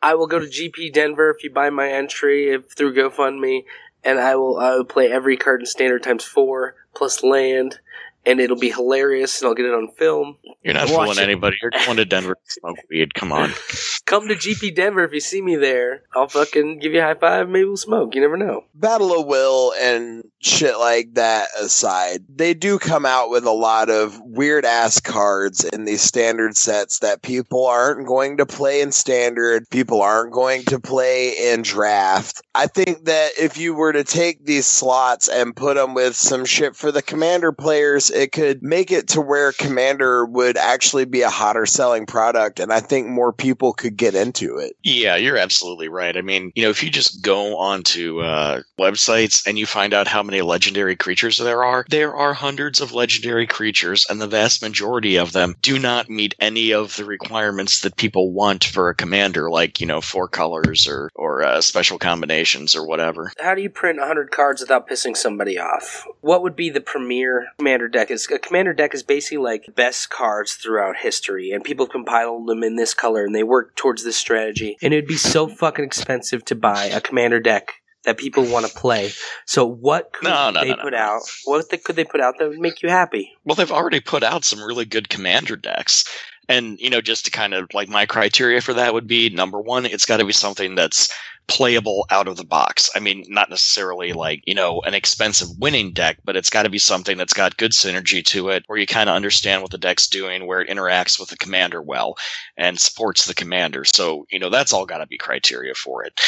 I will go to GP Denver if you buy my entry if, through GoFundMe, and I will I will play every card in standard times four plus land, and it'll be hilarious, and I'll get it on film. You're not Watch fooling it. anybody. You're going to Denver to smoke weed. Come on. Come to GP Denver if you see me there. I'll fucking give you a high five. Maybe we'll smoke. You never know. Battle of Will and shit like that aside, they do come out with a lot of weird ass cards in these standard sets that people aren't going to play in standard, people aren't going to play in draft. I think that if you were to take these slots and put them with some shit for the commander players, it could make it to where commander would actually be a hotter selling product and I think more people could get into it. Yeah, you're absolutely right. I mean, you know, if you just go onto uh, websites and you find out how many legendary creatures there are, there are hundreds of legendary creatures, and the vast majority of them do not meet any of the requirements that people want for a commander, like you know, four colors or or uh, special combinations or whatever. How do you print 100 cards without pissing somebody off? What would be the premier commander deck? Is a commander deck is basically like best cards throughout history, and people compile them in this color, and they work towards this strategy. And it'd be so fucking expensive to buy a commander deck that people want to play. So what could No, no, they no, put out? What could they put out that would make you happy? Well, they've already put out some really good commander decks. And, you know, just to kind of like my criteria for that would be number one, it's got to be something that's playable out of the box. I mean, not necessarily mm-hmm. like, you know, an expensive winning deck, but it's got to be something that's got good synergy to it, where you kind of understand what the deck's doing, where it interacts with the commander well and supports the commander. So, you know, that's all got to be criteria for it.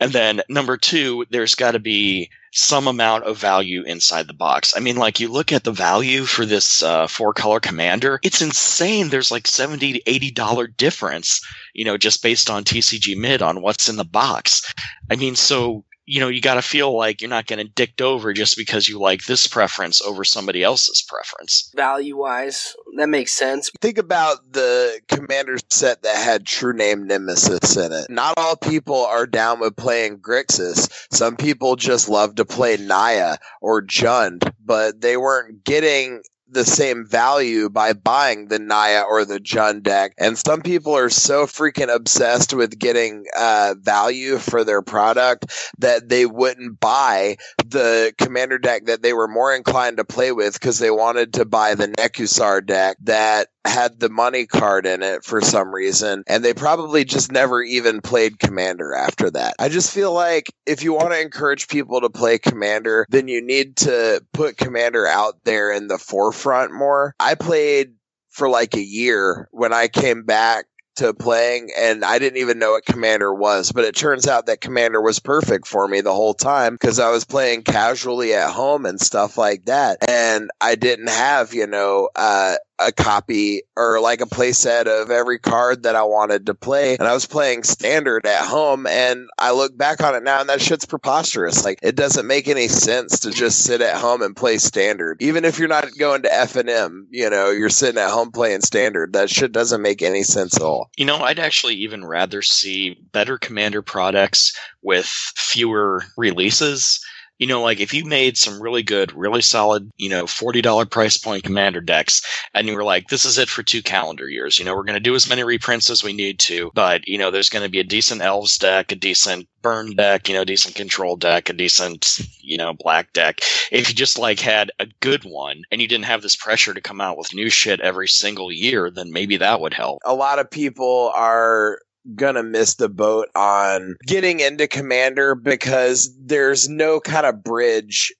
And then number two, there's got to be some amount of value inside the box. I mean, like you look at the value for this uh, four color commander, it's insane. There's like 70 to 80 dollar difference, you know, just based on TCG mid on what's in the box. I mean, so you know, you got to feel like you're not getting dicked over just because you like this preference over somebody else's preference. Value wise, that makes sense. Think about the commander set that had True Name Nemesis in it. Not all people are down with playing Grixis. Some people just love to play Naya or Jund, but they weren't getting the same value by buying the Naya or the Jund deck. And some people are so freaking obsessed with getting uh, value for their product that they wouldn't buy the commander deck that they were more inclined to play with because they wanted to buy the Nekusar deck that had the money card in it for some reason. And they probably just never even played Commander after that. I just feel like if you want to encourage people to play Commander, then you need to put Commander out there in the forefront more. I played for like a year when I came back to playing and I didn't even know what Commander was, but it turns out that Commander was perfect for me the whole time because I was playing casually at home and stuff like that. And I didn't have, you know, uh, a copy or like a playset of every card that I wanted to play. And I was playing standard at home and I look back on it now and that shit's preposterous. Like it doesn't make any sense to just sit at home and play standard. Even if you're not going to F and M, you know, you're sitting at home playing standard. That shit doesn't make any sense at all. You know, I'd actually even rather see better commander products with fewer releases. You know, like if you made some really good, really solid, you know, $40 price point commander decks and you were like, this is it for two calendar years. You know, we're going to do as many reprints as we need to, but, you know, there's going to be a decent elves deck, a decent burn deck, you know, decent control deck, a decent, you know, black deck. If you just like had a good one and you didn't have this pressure to come out with new shit every single year, then maybe that would help. a lot of people are gonna miss the boat on getting into commander because there's no kind of bridge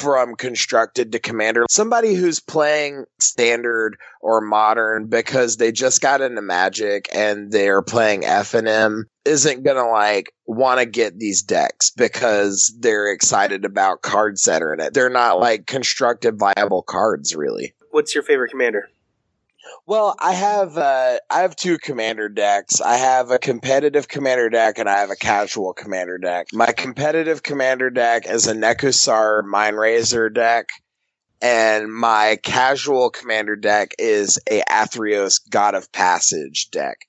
from constructed to commander. Somebody who's playing standard or modern because they just got into magic and they're playing f&m isn't gonna like want to get these decks because they're excited about that are in it. They're not like constructed viable cards really. What's your favorite commander? Well, I have uh, I have two commander decks. I have a competitive commander deck and I have a casual commander deck. My competitive commander deck is a Nekusar Mind Razor deck, and my casual commander deck is a Athreos God of Passage deck.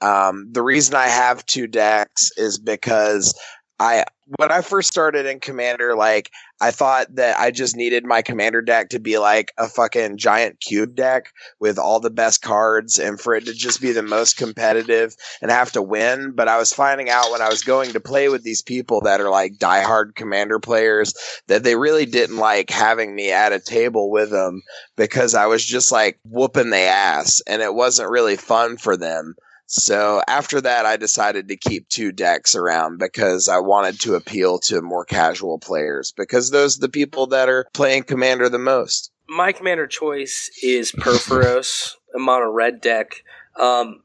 Um, the reason I have two decks is because I when I first started in Commander, like I thought that I just needed my Commander deck to be like a fucking giant cube deck with all the best cards and for it to just be the most competitive and have to win. But I was finding out when I was going to play with these people that are like diehard Commander players that they really didn't like having me at a table with them because I was just like whooping the ass and it wasn't really fun for them. So after that, I decided to keep two decks around because I wanted to appeal to more casual players because those are the people that are playing Commander the most. My commander choice is Purphoros, a mono red deck. Um,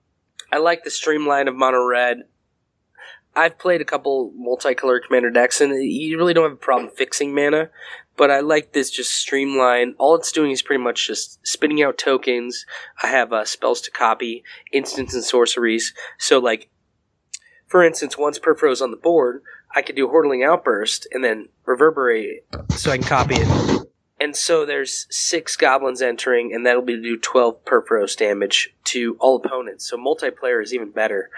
I like the streamline of mono red. I've played a couple multicolor commander decks, and you really don't have a problem fixing mana. But I like this just streamline. All it's doing is pretty much just spitting out tokens. I have uh, spells to copy, instants and sorceries. So, like, for instance, once Purphoros on the board, I could do Hordeling Outburst and then reverberate it so I can copy it. And so there's six goblins entering, and that'll be to do 12 Purphoros damage to all opponents. So multiplayer is even better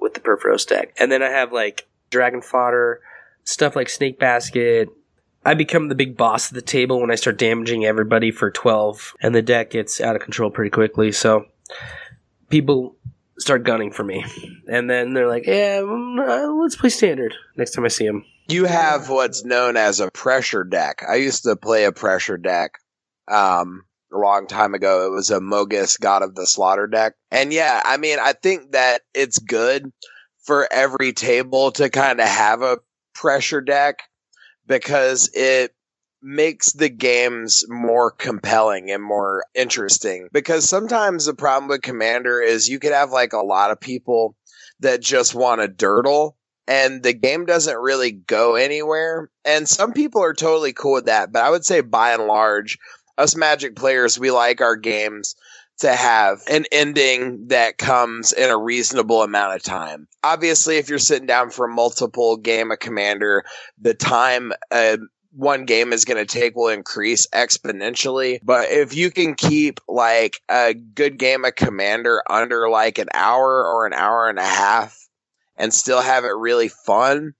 with the Purphoros deck. And then I have like Dragon Fodder, stuff like Snake Basket. I become the big boss of the table when I start damaging everybody for 12, and the deck gets out of control pretty quickly. So people start gunning for me. And then they're like, yeah, mm, uh, let's play standard next time I see them. You have what's known as a pressure deck. I used to play a pressure deck um, a long time ago. It was a Mogis God of the Slaughter deck. And yeah, I mean, I think that it's good for every table to kind of have a pressure deck because it makes the games more compelling and more interesting. Because sometimes the problem with Commander is you could have like a lot of people that just want to durdle and the game doesn't really go anywhere. And some people are totally cool with that, but I would say by and large, us Magic players, we like our games to have an ending that comes in a reasonable amount of time. Obviously, if you're sitting down for multiple game of Commander, the time uh, one game is going to take will increase exponentially. But if you can keep like a good game of Commander under like an hour or an hour and a half and still have it really fun,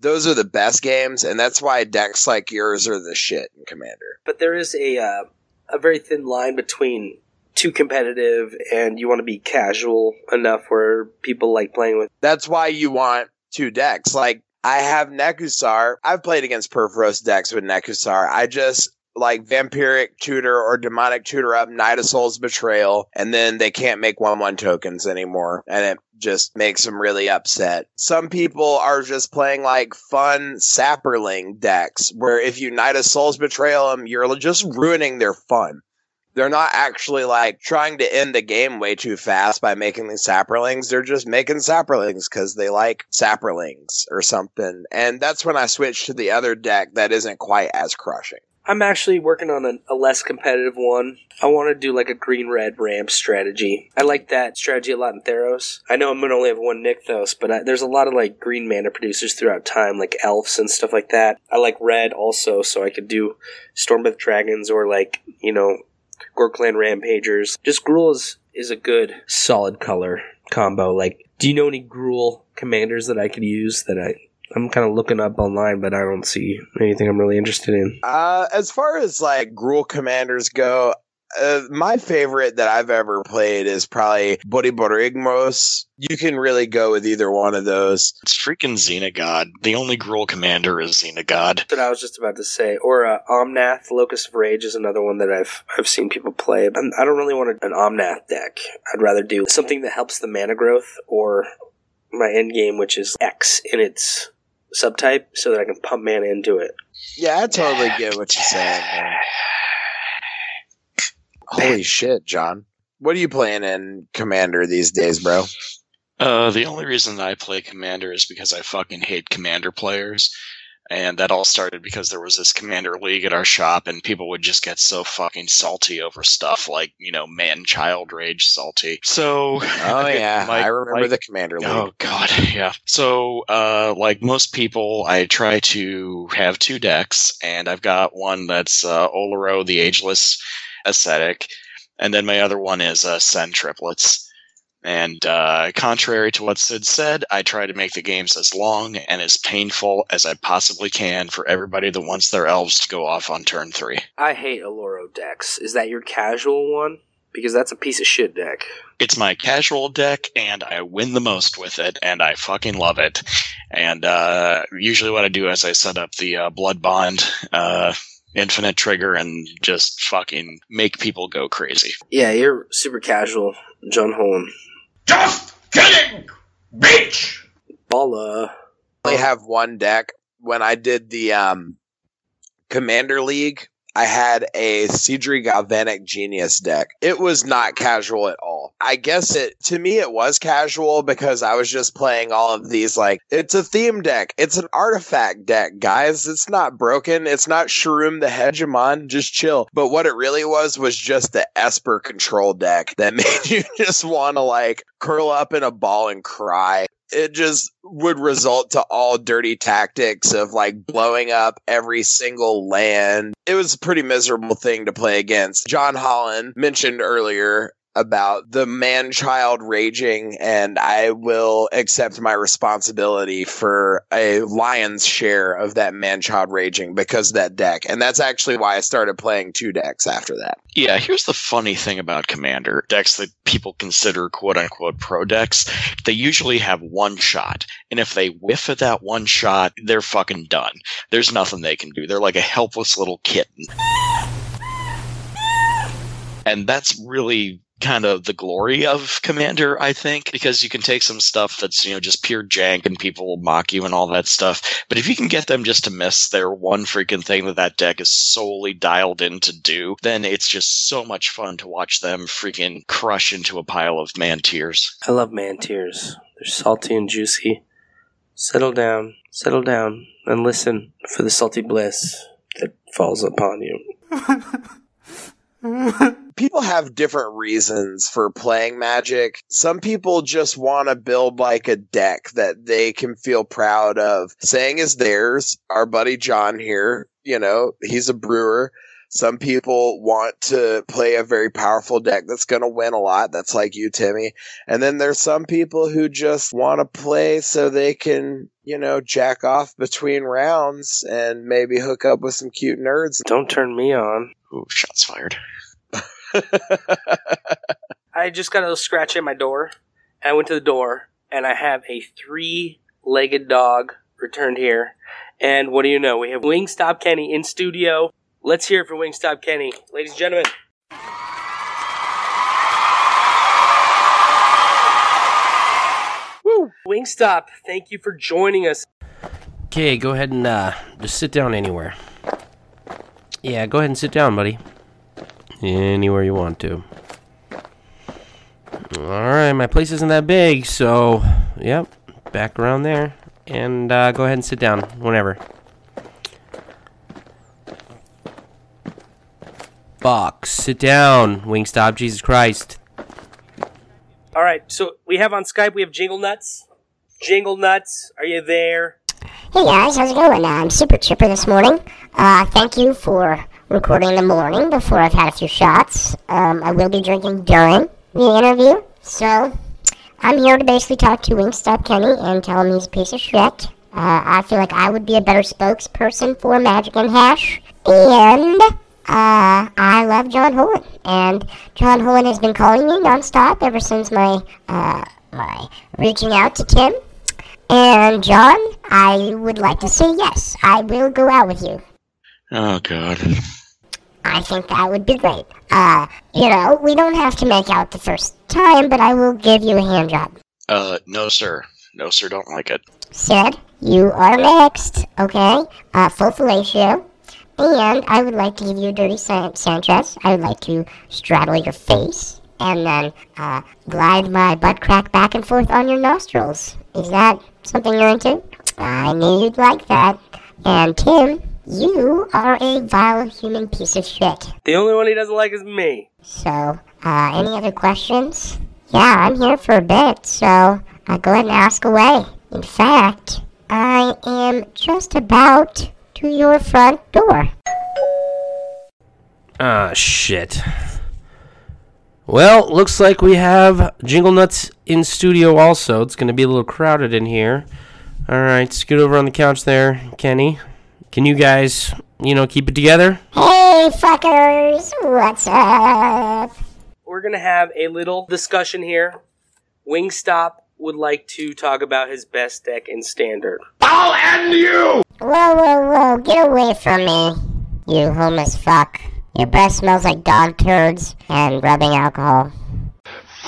those are the best games. And that's why decks like yours are the shit in Commander. But there is a uh, a very thin line between too competitive and you want to be casual enough where people like playing with. That's why you want two decks. Like I have Nekusar. I've played against Purphoros decks with Nekusar. I just like vampiric tutor or demonic tutor up Night of Souls Betrayal, and then they can't make one one tokens anymore, and it just makes them really upset. Some people are just playing like fun saproling decks, where if you Night of Souls Betrayal them, you're just ruining their fun. They're not actually like trying to end the game way too fast by making these saprolings. They're just making saprolings because they like saprolings or something. And that's when I switched to the other deck that isn't quite as crushing. I'm actually working on a, a less competitive one. I want to do like a green red ramp strategy. I like that strategy a lot in Theros. I know I'm going to only have one Nykthos, but I, there's a lot of like green mana producers throughout time, like elves and stuff like that. I like red also, so I could do Storm Stormbreath Dragons or like, you know, Ghor-Clan Rampagers. Just Gruul is, is a good, solid color combo. Like, do you know any Gruul commanders that I could use that I. I'm kind of looking up online, but I don't see anything I'm really interested in. Uh, as far as like Gruul commanders go, uh, my favorite that I've ever played is probably Borborygmos. You can really go with either one of those. It's freaking Xenagos. The only Gruul commander is Xenagos. That's what I was just about to say. Or uh, Omnath, Locust of Rage is another one that I've I've seen people play. I'm, I don't really want an Omnath deck. I'd rather do something that helps the mana growth or my end game, which is X in its subtype, so that I can pump mana into it. Yeah, I totally get what you're saying. Man. Holy shit, John. What are you playing in Commander these days, bro? Uh, the only reason I play Commander is because I fucking hate Commander players. And that all started because there was this Commander League at our shop, and people would just get so fucking salty over stuff like, you know, man child rage salty. So. Oh, yeah. like- I remember like- the Commander League. Oh god, yeah. So, uh, like most people, I try to have two decks, and I've got one that's uh, Oloro, the Ageless Ascetic, and then my other one is uh, Sen Triplets. And uh, contrary to what Sid said, I try to make the games as long and as painful as I possibly can for everybody that wants their elves to go off on turn three. I hate Oloro decks. Is that your casual one? Because that's a piece of shit deck. It's my casual deck, and I win the most with it, and I fucking love it. And uh, usually, what I do is I set up the uh, Blood Bond uh, Infinite Trigger and just fucking make people go crazy. Yeah, you're super casual, John Holm. Just kidding, bitch. Bala. I only have one deck. When I did the um, Commander League, I had a Sydri Galvanic Genius deck. It was not casual at all. I guess it, to me, it was casual because I was just playing all of these like, it's a theme deck. It's an artifact deck, guys. It's not broken. It's not Shroom the Hegemon. Just chill. But what it really was was just the Esper control deck that made you just want to like curl up in a ball and cry it just would result to all dirty tactics of like blowing up every single land. It was a pretty miserable thing to play against. John Holland mentioned earlier about the man child raging, and I will accept my responsibility for a lion's share of that man child raging because that deck. And that's actually why I started playing two decks after that. Yeah, here's the funny thing about Commander decks that people consider quote unquote pro decks. They usually have one shot. And if they whiff at that one shot, they're fucking done. There's nothing they can do. They're like a helpless little kitten. And that's really kind of the glory of Commander, I think, because you can take some stuff that's, you know, just pure jank and people will mock you and all that stuff. But if you can get them just to miss their one freaking thing that that deck is solely dialed in to do, then it's just so much fun to watch them freaking crush into a pile of man tears. I love man tears. They're salty and juicy. Settle down, settle down, and listen for the salty bliss that falls upon you. people have different reasons for playing magic. Some people just want to build like a deck that they can feel proud of saying is theirs. Our buddy John here, you know, he's a brewer. Some people want to play a very powerful deck that's going to win a lot. That's like you, Timmy. And then there's some people who just want to play so they can, you know, jack off between rounds and maybe hook up with some cute nerds. Don't turn me on. Ooh, shots fired. I just got a little scratch at my door. I went to the door, and I have a three legged dog returned here. And what do you know? We have Wingstop Kenny in studio. Let's hear it for Wingstop Kenny. Ladies and gentlemen. Woo! Wingstop, thank you for joining us. Okay, go ahead and uh, just sit down anywhere. Yeah, go ahead and sit down, buddy. Anywhere you want to. Alright, my place isn't that big, so, yep, back around there. And uh, go ahead and sit down whenever. Box, sit down, Wingstop, Jesus Christ. All right, so we have on Skype, we have Jingle Nuts. Jingle Nuts, are you there? Hey guys, how's it going? Uh, I'm super chipper this morning. Uh, thank you for recording in the morning before I've had a few shots. Um, I will be drinking during the interview, so I'm here to basically talk to Wingstop Kenny and tell him he's a piece of shit. Uh, I feel like I would be a better spokesperson for Magic and Hash, and uh, I love John Holen, and John Holen has been calling me nonstop ever since my uh, my reaching out to Tim. And John, I would like to say yes. I will go out with you. Oh, God. I think that would be great. Uh, you know, we don't have to make out the first time, but I will give you a hand job. Uh, no, sir. No, sir, don't like it. Sid, you are next, okay? Uh, full fellatio. And I would like to give you a dirty San- Sanchez. I would like to straddle your face and then uh, glide my butt crack back and forth on your nostrils. Is that something you're into? I knew you'd like that. And Tim, you are a vile human piece of shit. The only one he doesn't like is me. So, uh, any other questions? Yeah, I'm here for a bit, so uh, go ahead and ask away. In fact, I am just about to your front door. Ah, shit. Well, looks like we have Jingle Nuts in studio also. It's going to be a little crowded in here. All right, scoot over on the couch there, Kenny. Can you guys, you know, keep it together? Hey, fuckers, what's up? We're gonna have a little discussion here. Wingstop would like to talk about his best deck in standard. I'll end you! Whoa, whoa, whoa, get away from me, you homeless fuck. Your breath smells like dog turds and rubbing alcohol.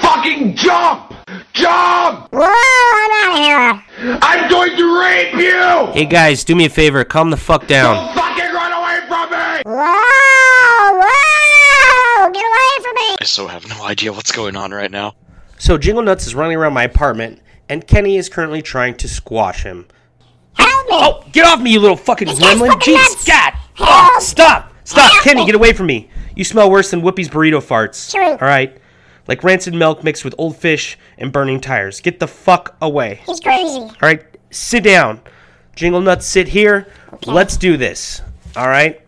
Fucking jump! Jump! Whoa, I'm out of here! I'm going to rape you! Hey guys, do me a favor, calm the fuck down. Don't Fucking run away from me! Whoa, whoa, get away from me! I so have no idea what's going on right now. So Jingle Nuts is running around my apartment, and Kenny is currently trying to squash him. Help me! Oh, get off me, you little fucking This gremlin! fucking Jeez, nuts! God! Help! Stop! Stop! Help Kenny, me! get away from me! You smell worse than Whoopi's burrito farts. True. Alright? Like rancid milk mixed with old fish and burning tires. Get the fuck away. He's crazy. Alright? Sit down. Jingle Nuts, sit here. Let's do this. Alright?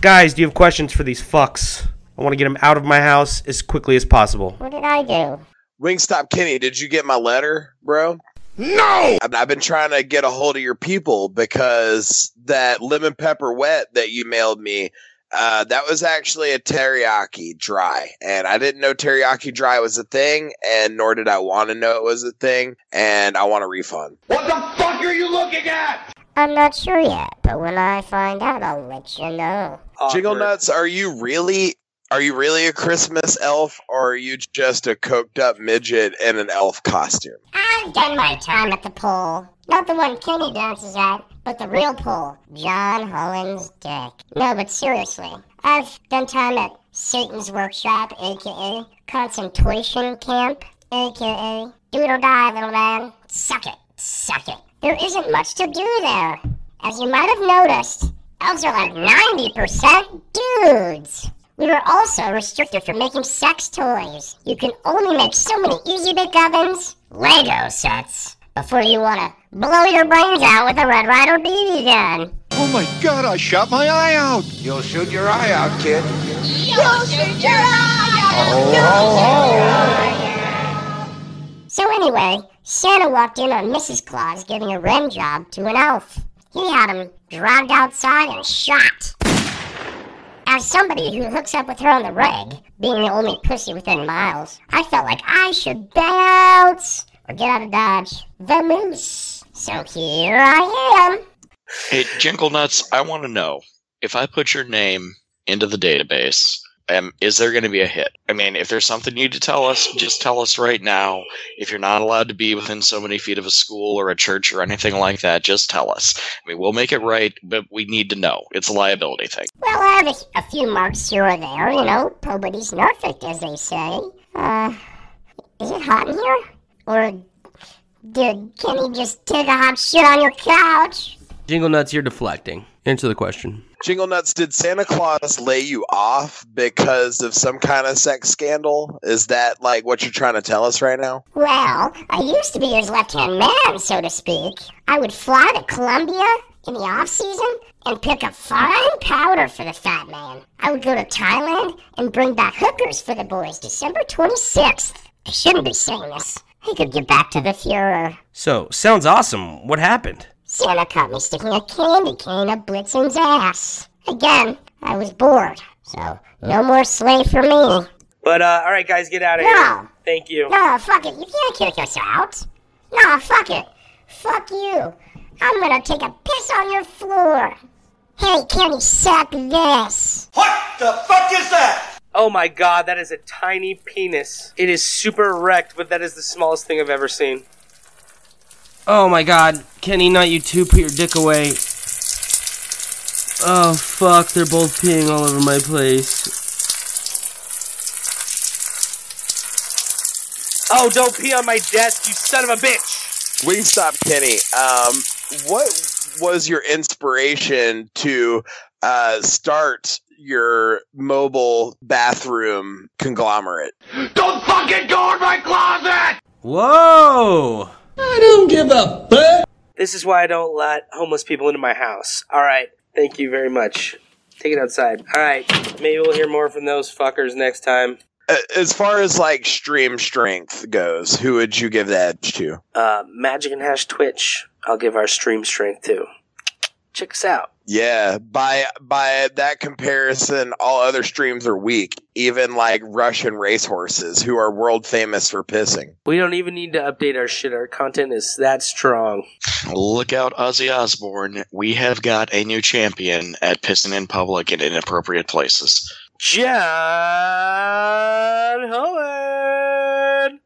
Guys, do you have questions for these fucks? I want to get them out of my house as quickly as possible. What did I do? Wingstop Kenny, did you get my letter, bro? No! I've I've been trying to get a hold of your people because that lemon pepper wet that you mailed me, uh, that was actually a teriyaki dry. And I didn't know teriyaki dry was a thing, and nor did I want to know it was a thing, and I want a refund. What the fuck are you looking at? I'm not sure yet, but when I find out, I'll let you know. Jingle Nuts, are you really are you really a Christmas elf or are you just a coked up midget in an elf costume? I've done my time at the pole. Not the one Kenny dances at, but the real pole. John Holland's dick. No, but seriously, I've done time at Satan's Workshop, aka Concentration Camp, aka Do It or Die, little man. Suck it, suck it. There isn't much to do there. As you might have noticed, elves are like 90% dudes. We were also restricted from making sex toys. You can only make so many Easy Bake Ovens, Lego sets, before you want to blow your brains out with a Red Ryder BB gun. Oh my god, I shot my eye out! You'll shoot your eye out, kid. You'll shoot your eye out! Oh, You'll oh, oh. So anyway, Santa walked in on Mrs. Claus giving a rim job to an elf. He had him dragged outside and shot. As somebody who hooks up with her on the reg, being the only pussy within miles, I felt like I should bounce or get out of Dodge. The moose. So here I am. Hey, Jingle Nuts, I want to know if I put your name into the database, um, is there going to be a hit? I mean, if there's something you need to tell us, just tell us right now. If you're not allowed to be within so many feet of a school or a church or anything like that, just tell us. I mean, we'll make it right, but we need to know. It's a liability thing. Well, I have a, a few marks here or there, you know, nobody's perfect, as they say. Uh, is it hot in here? Or did Kenny just take a hot shit on your couch? Jingle Nuts, you're deflecting. Answer the question. Jingle Nuts, did Santa Claus lay you off because of some kind of sex scandal? Is that like what you're trying to tell us right now? Well, I used to be his left-hand man, so to speak. I would fly to Colombia in the off-season and pick up fine powder for the fat man. I would go to Thailand and bring back hookers for the boys December 26th. I shouldn't be saying this. He could get back to the Fuhrer. So, sounds awesome. What happened? Santa caught me sticking a candy cane up Blitzen's ass. Again, I was bored, so no more sleigh for me. But uh, all right, guys, get out of No. here. Thank you. No, fuck it. You can't kick us out. No, fuck it. Fuck you. I'm gonna take a piss on your floor. Hey, Kenny, suck this. What the fuck is that? Oh my god, that is a tiny penis. It is super erect, but that is the smallest thing I've ever seen. Oh my god. Kenny, not you too. Put your dick away. Oh fuck, they're both peeing all over my place. Oh, don't pee on my desk, you son of a bitch! Wingstop Kenny, um, what was your inspiration to uh, start your mobile bathroom conglomerate? Don't fucking go in my closet! Whoa! I don't give a fuck! This is why I don't let homeless people into my house. Alright, thank you very much. Take it outside. Alright, maybe we'll hear more from those fuckers next time. Uh, As far as like stream strength goes, who would you give the edge to? Uh, Magic and Hash Twitch. I'll give our stream strength too. Check us out. Yeah, by by that comparison, all other streams are weak. Even like Russian racehorses, who are world famous for pissing. We don't even need to update our shit. Our content is that strong. Look out, Ozzy Osbourne. We have got a new champion at pissing in public in inappropriate places. John Holland.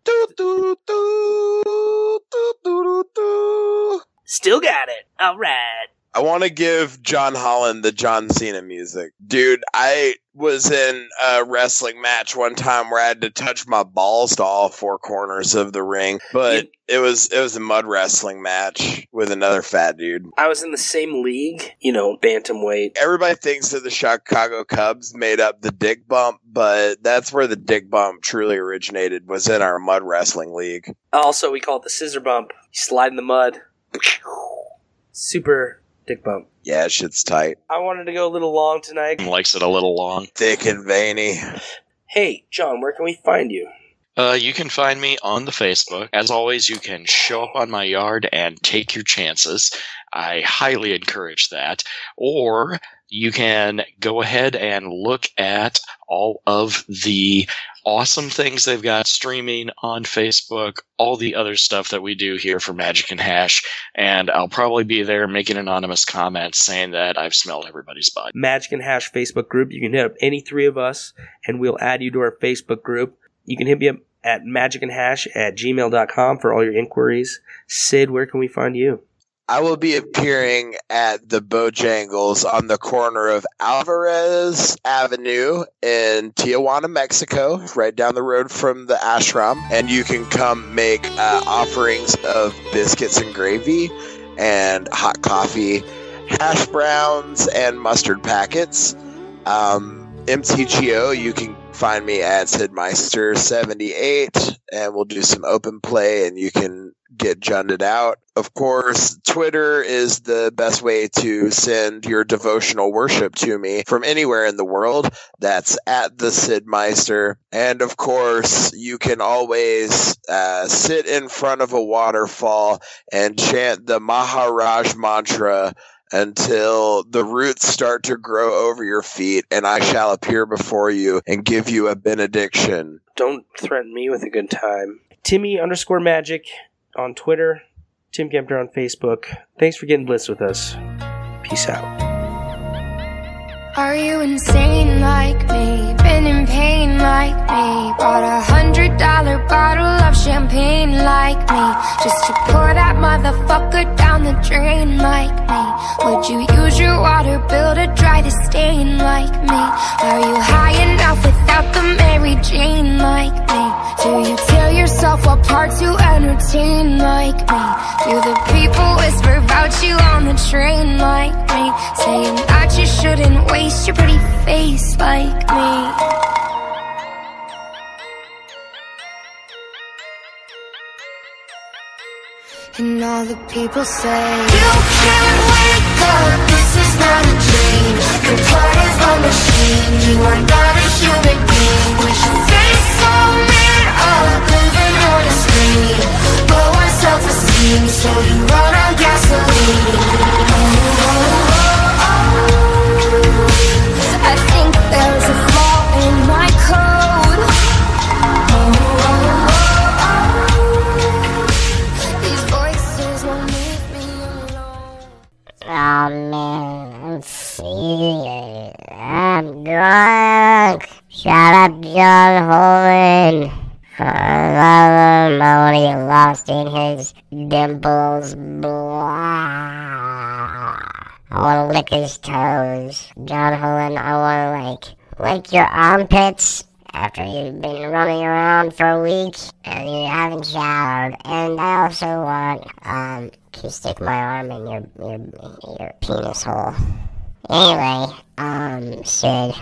Still got it. All right. I want to give John Holland the John Cena music. Dude, I was in a wrestling match one time where I had to touch my balls to all four corners of the ring, but it was it was a mud wrestling match with another fat dude. I was in the same league, you know, bantamweight. Everybody thinks that the Chicago Cubs made up the dick bump, but that's where the dick bump truly originated was in our mud wrestling league. Also, we call it the scissor bump. You slide in the mud. Super dick bump. Yeah, shit's tight. I wanted to go a little long tonight. Likes it a little long. Thick and veiny. Hey, John, where can we find you? Uh, you can find me on the Facebook. As always, you can show up on my yard and take your chances. I highly encourage that. Or you can go ahead and look at all of the awesome things they've got streaming on Facebook, all the other stuff that we do here for Magic and Hash, and I'll probably be there making anonymous comments saying that I've smelled everybody's butt. Magic and Hash Facebook group. You can hit up any three of us, and we'll add you to our Facebook group. You can hit me up at magicandhash at gmail.com for all your inquiries. Sid, where can we find you? I will be appearing at the Bojangles on the corner of Alvarez Avenue in Tijuana, Mexico, right down the road from the ashram. And you can come make uh, offerings of biscuits and gravy and hot coffee, hash browns, and mustard packets. Um, MTGO, you can find me at SidMeister78, and we'll do some open play, and you can get junded out. Of course, Twitter is the best way to send your devotional worship to me from anywhere in the world. That's at the Sid Meister. And of course, you can always uh, sit in front of a waterfall and chant the Maharaj mantra until the roots start to grow over your feet, and I shall appear before you and give you a benediction. Don't threaten me with a good time. Timmy underscore magic on Twitter. Tim Kempner on Facebook. Thanks for getting bliss with us. Peace out. Are you insane like me? Been in pain like me? Bought a hundred dollar bottle of champagne like me? Just to pour that motherfucker down the drain like me? Would you use your water bill to dry the stain like me? Are you high enough without the Mary Jane like me? Do you tear yourself apart to entertain like me? Do the people whisper about you on the train like me? Saying that you shouldn't waste your pretty face like me. And all the people say You can't wake up, this is not a dream. You're part of a machine, you are not a human being. We should face so made up, living on a screen Low on self-esteem, so you run on gasoline. Oh, oh, oh, Oh man, I'm seizing. I'm drunk. Shut up, John want to get lost in his dimples. Blah. I want to lick his toes. John Holland, I want to like lick your armpits after you've been running around for a week and you haven't showered. And I also want um to stick my arm in your your your penis hole. Anyway, um, Sid,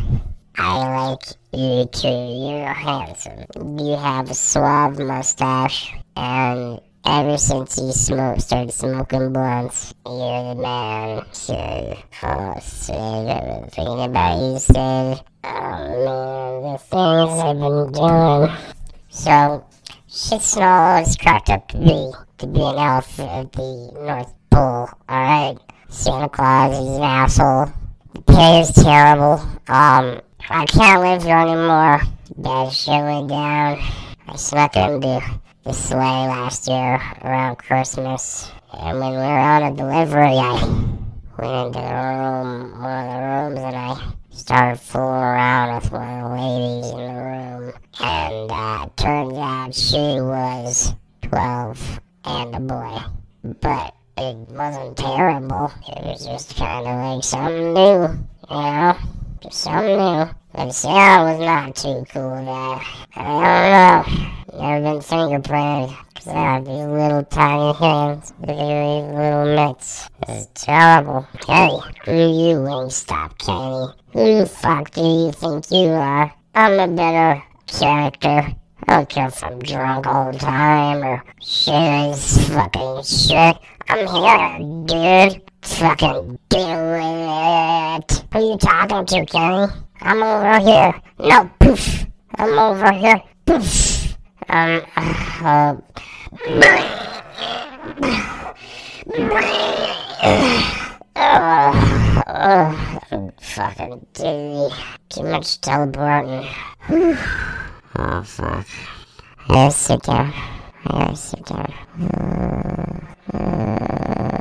I like you too. You're handsome. You have a suave mustache and ever since he smoked, started smoking blunts, you're the man. Said, oh, said, I've been thinking about you, said, oh man, the things I've been doing. So, shit Snow is cracked up to be, to be an elf at the North Pole, alright? Santa Claus is an asshole. The pay is terrible. Um, I can't live here anymore. Bad shit went down. I snuck into the sleigh last year around Christmas. And when we were on a delivery, I went into the room, one of the rooms, and I started fooling around with one of the ladies in the room. And uh, turns out she was 12 and a boy. But it wasn't terrible. It was just kind of like something new, you know? Just something new. Sarah was not too cool that. I don't know. Never been fingerprinted. Cause I have these little tiny hands with these little mitts. It's terrible. Kenny, who you Wingstop, Kenny? Who the fuck do you think you are? I'm a better character. I don't care if I'm drunk all the time or shit is fucking shit. I'm here, dude. Fucking do it. Who you talking to, Kenny? I'm over here. No, poof. I'm over here. Poof. Um, uh, uh, uh, fucking dizzy. Too much teleporting. Oh, fuck. I gotta sit down. I gotta sit down. Uh, uh.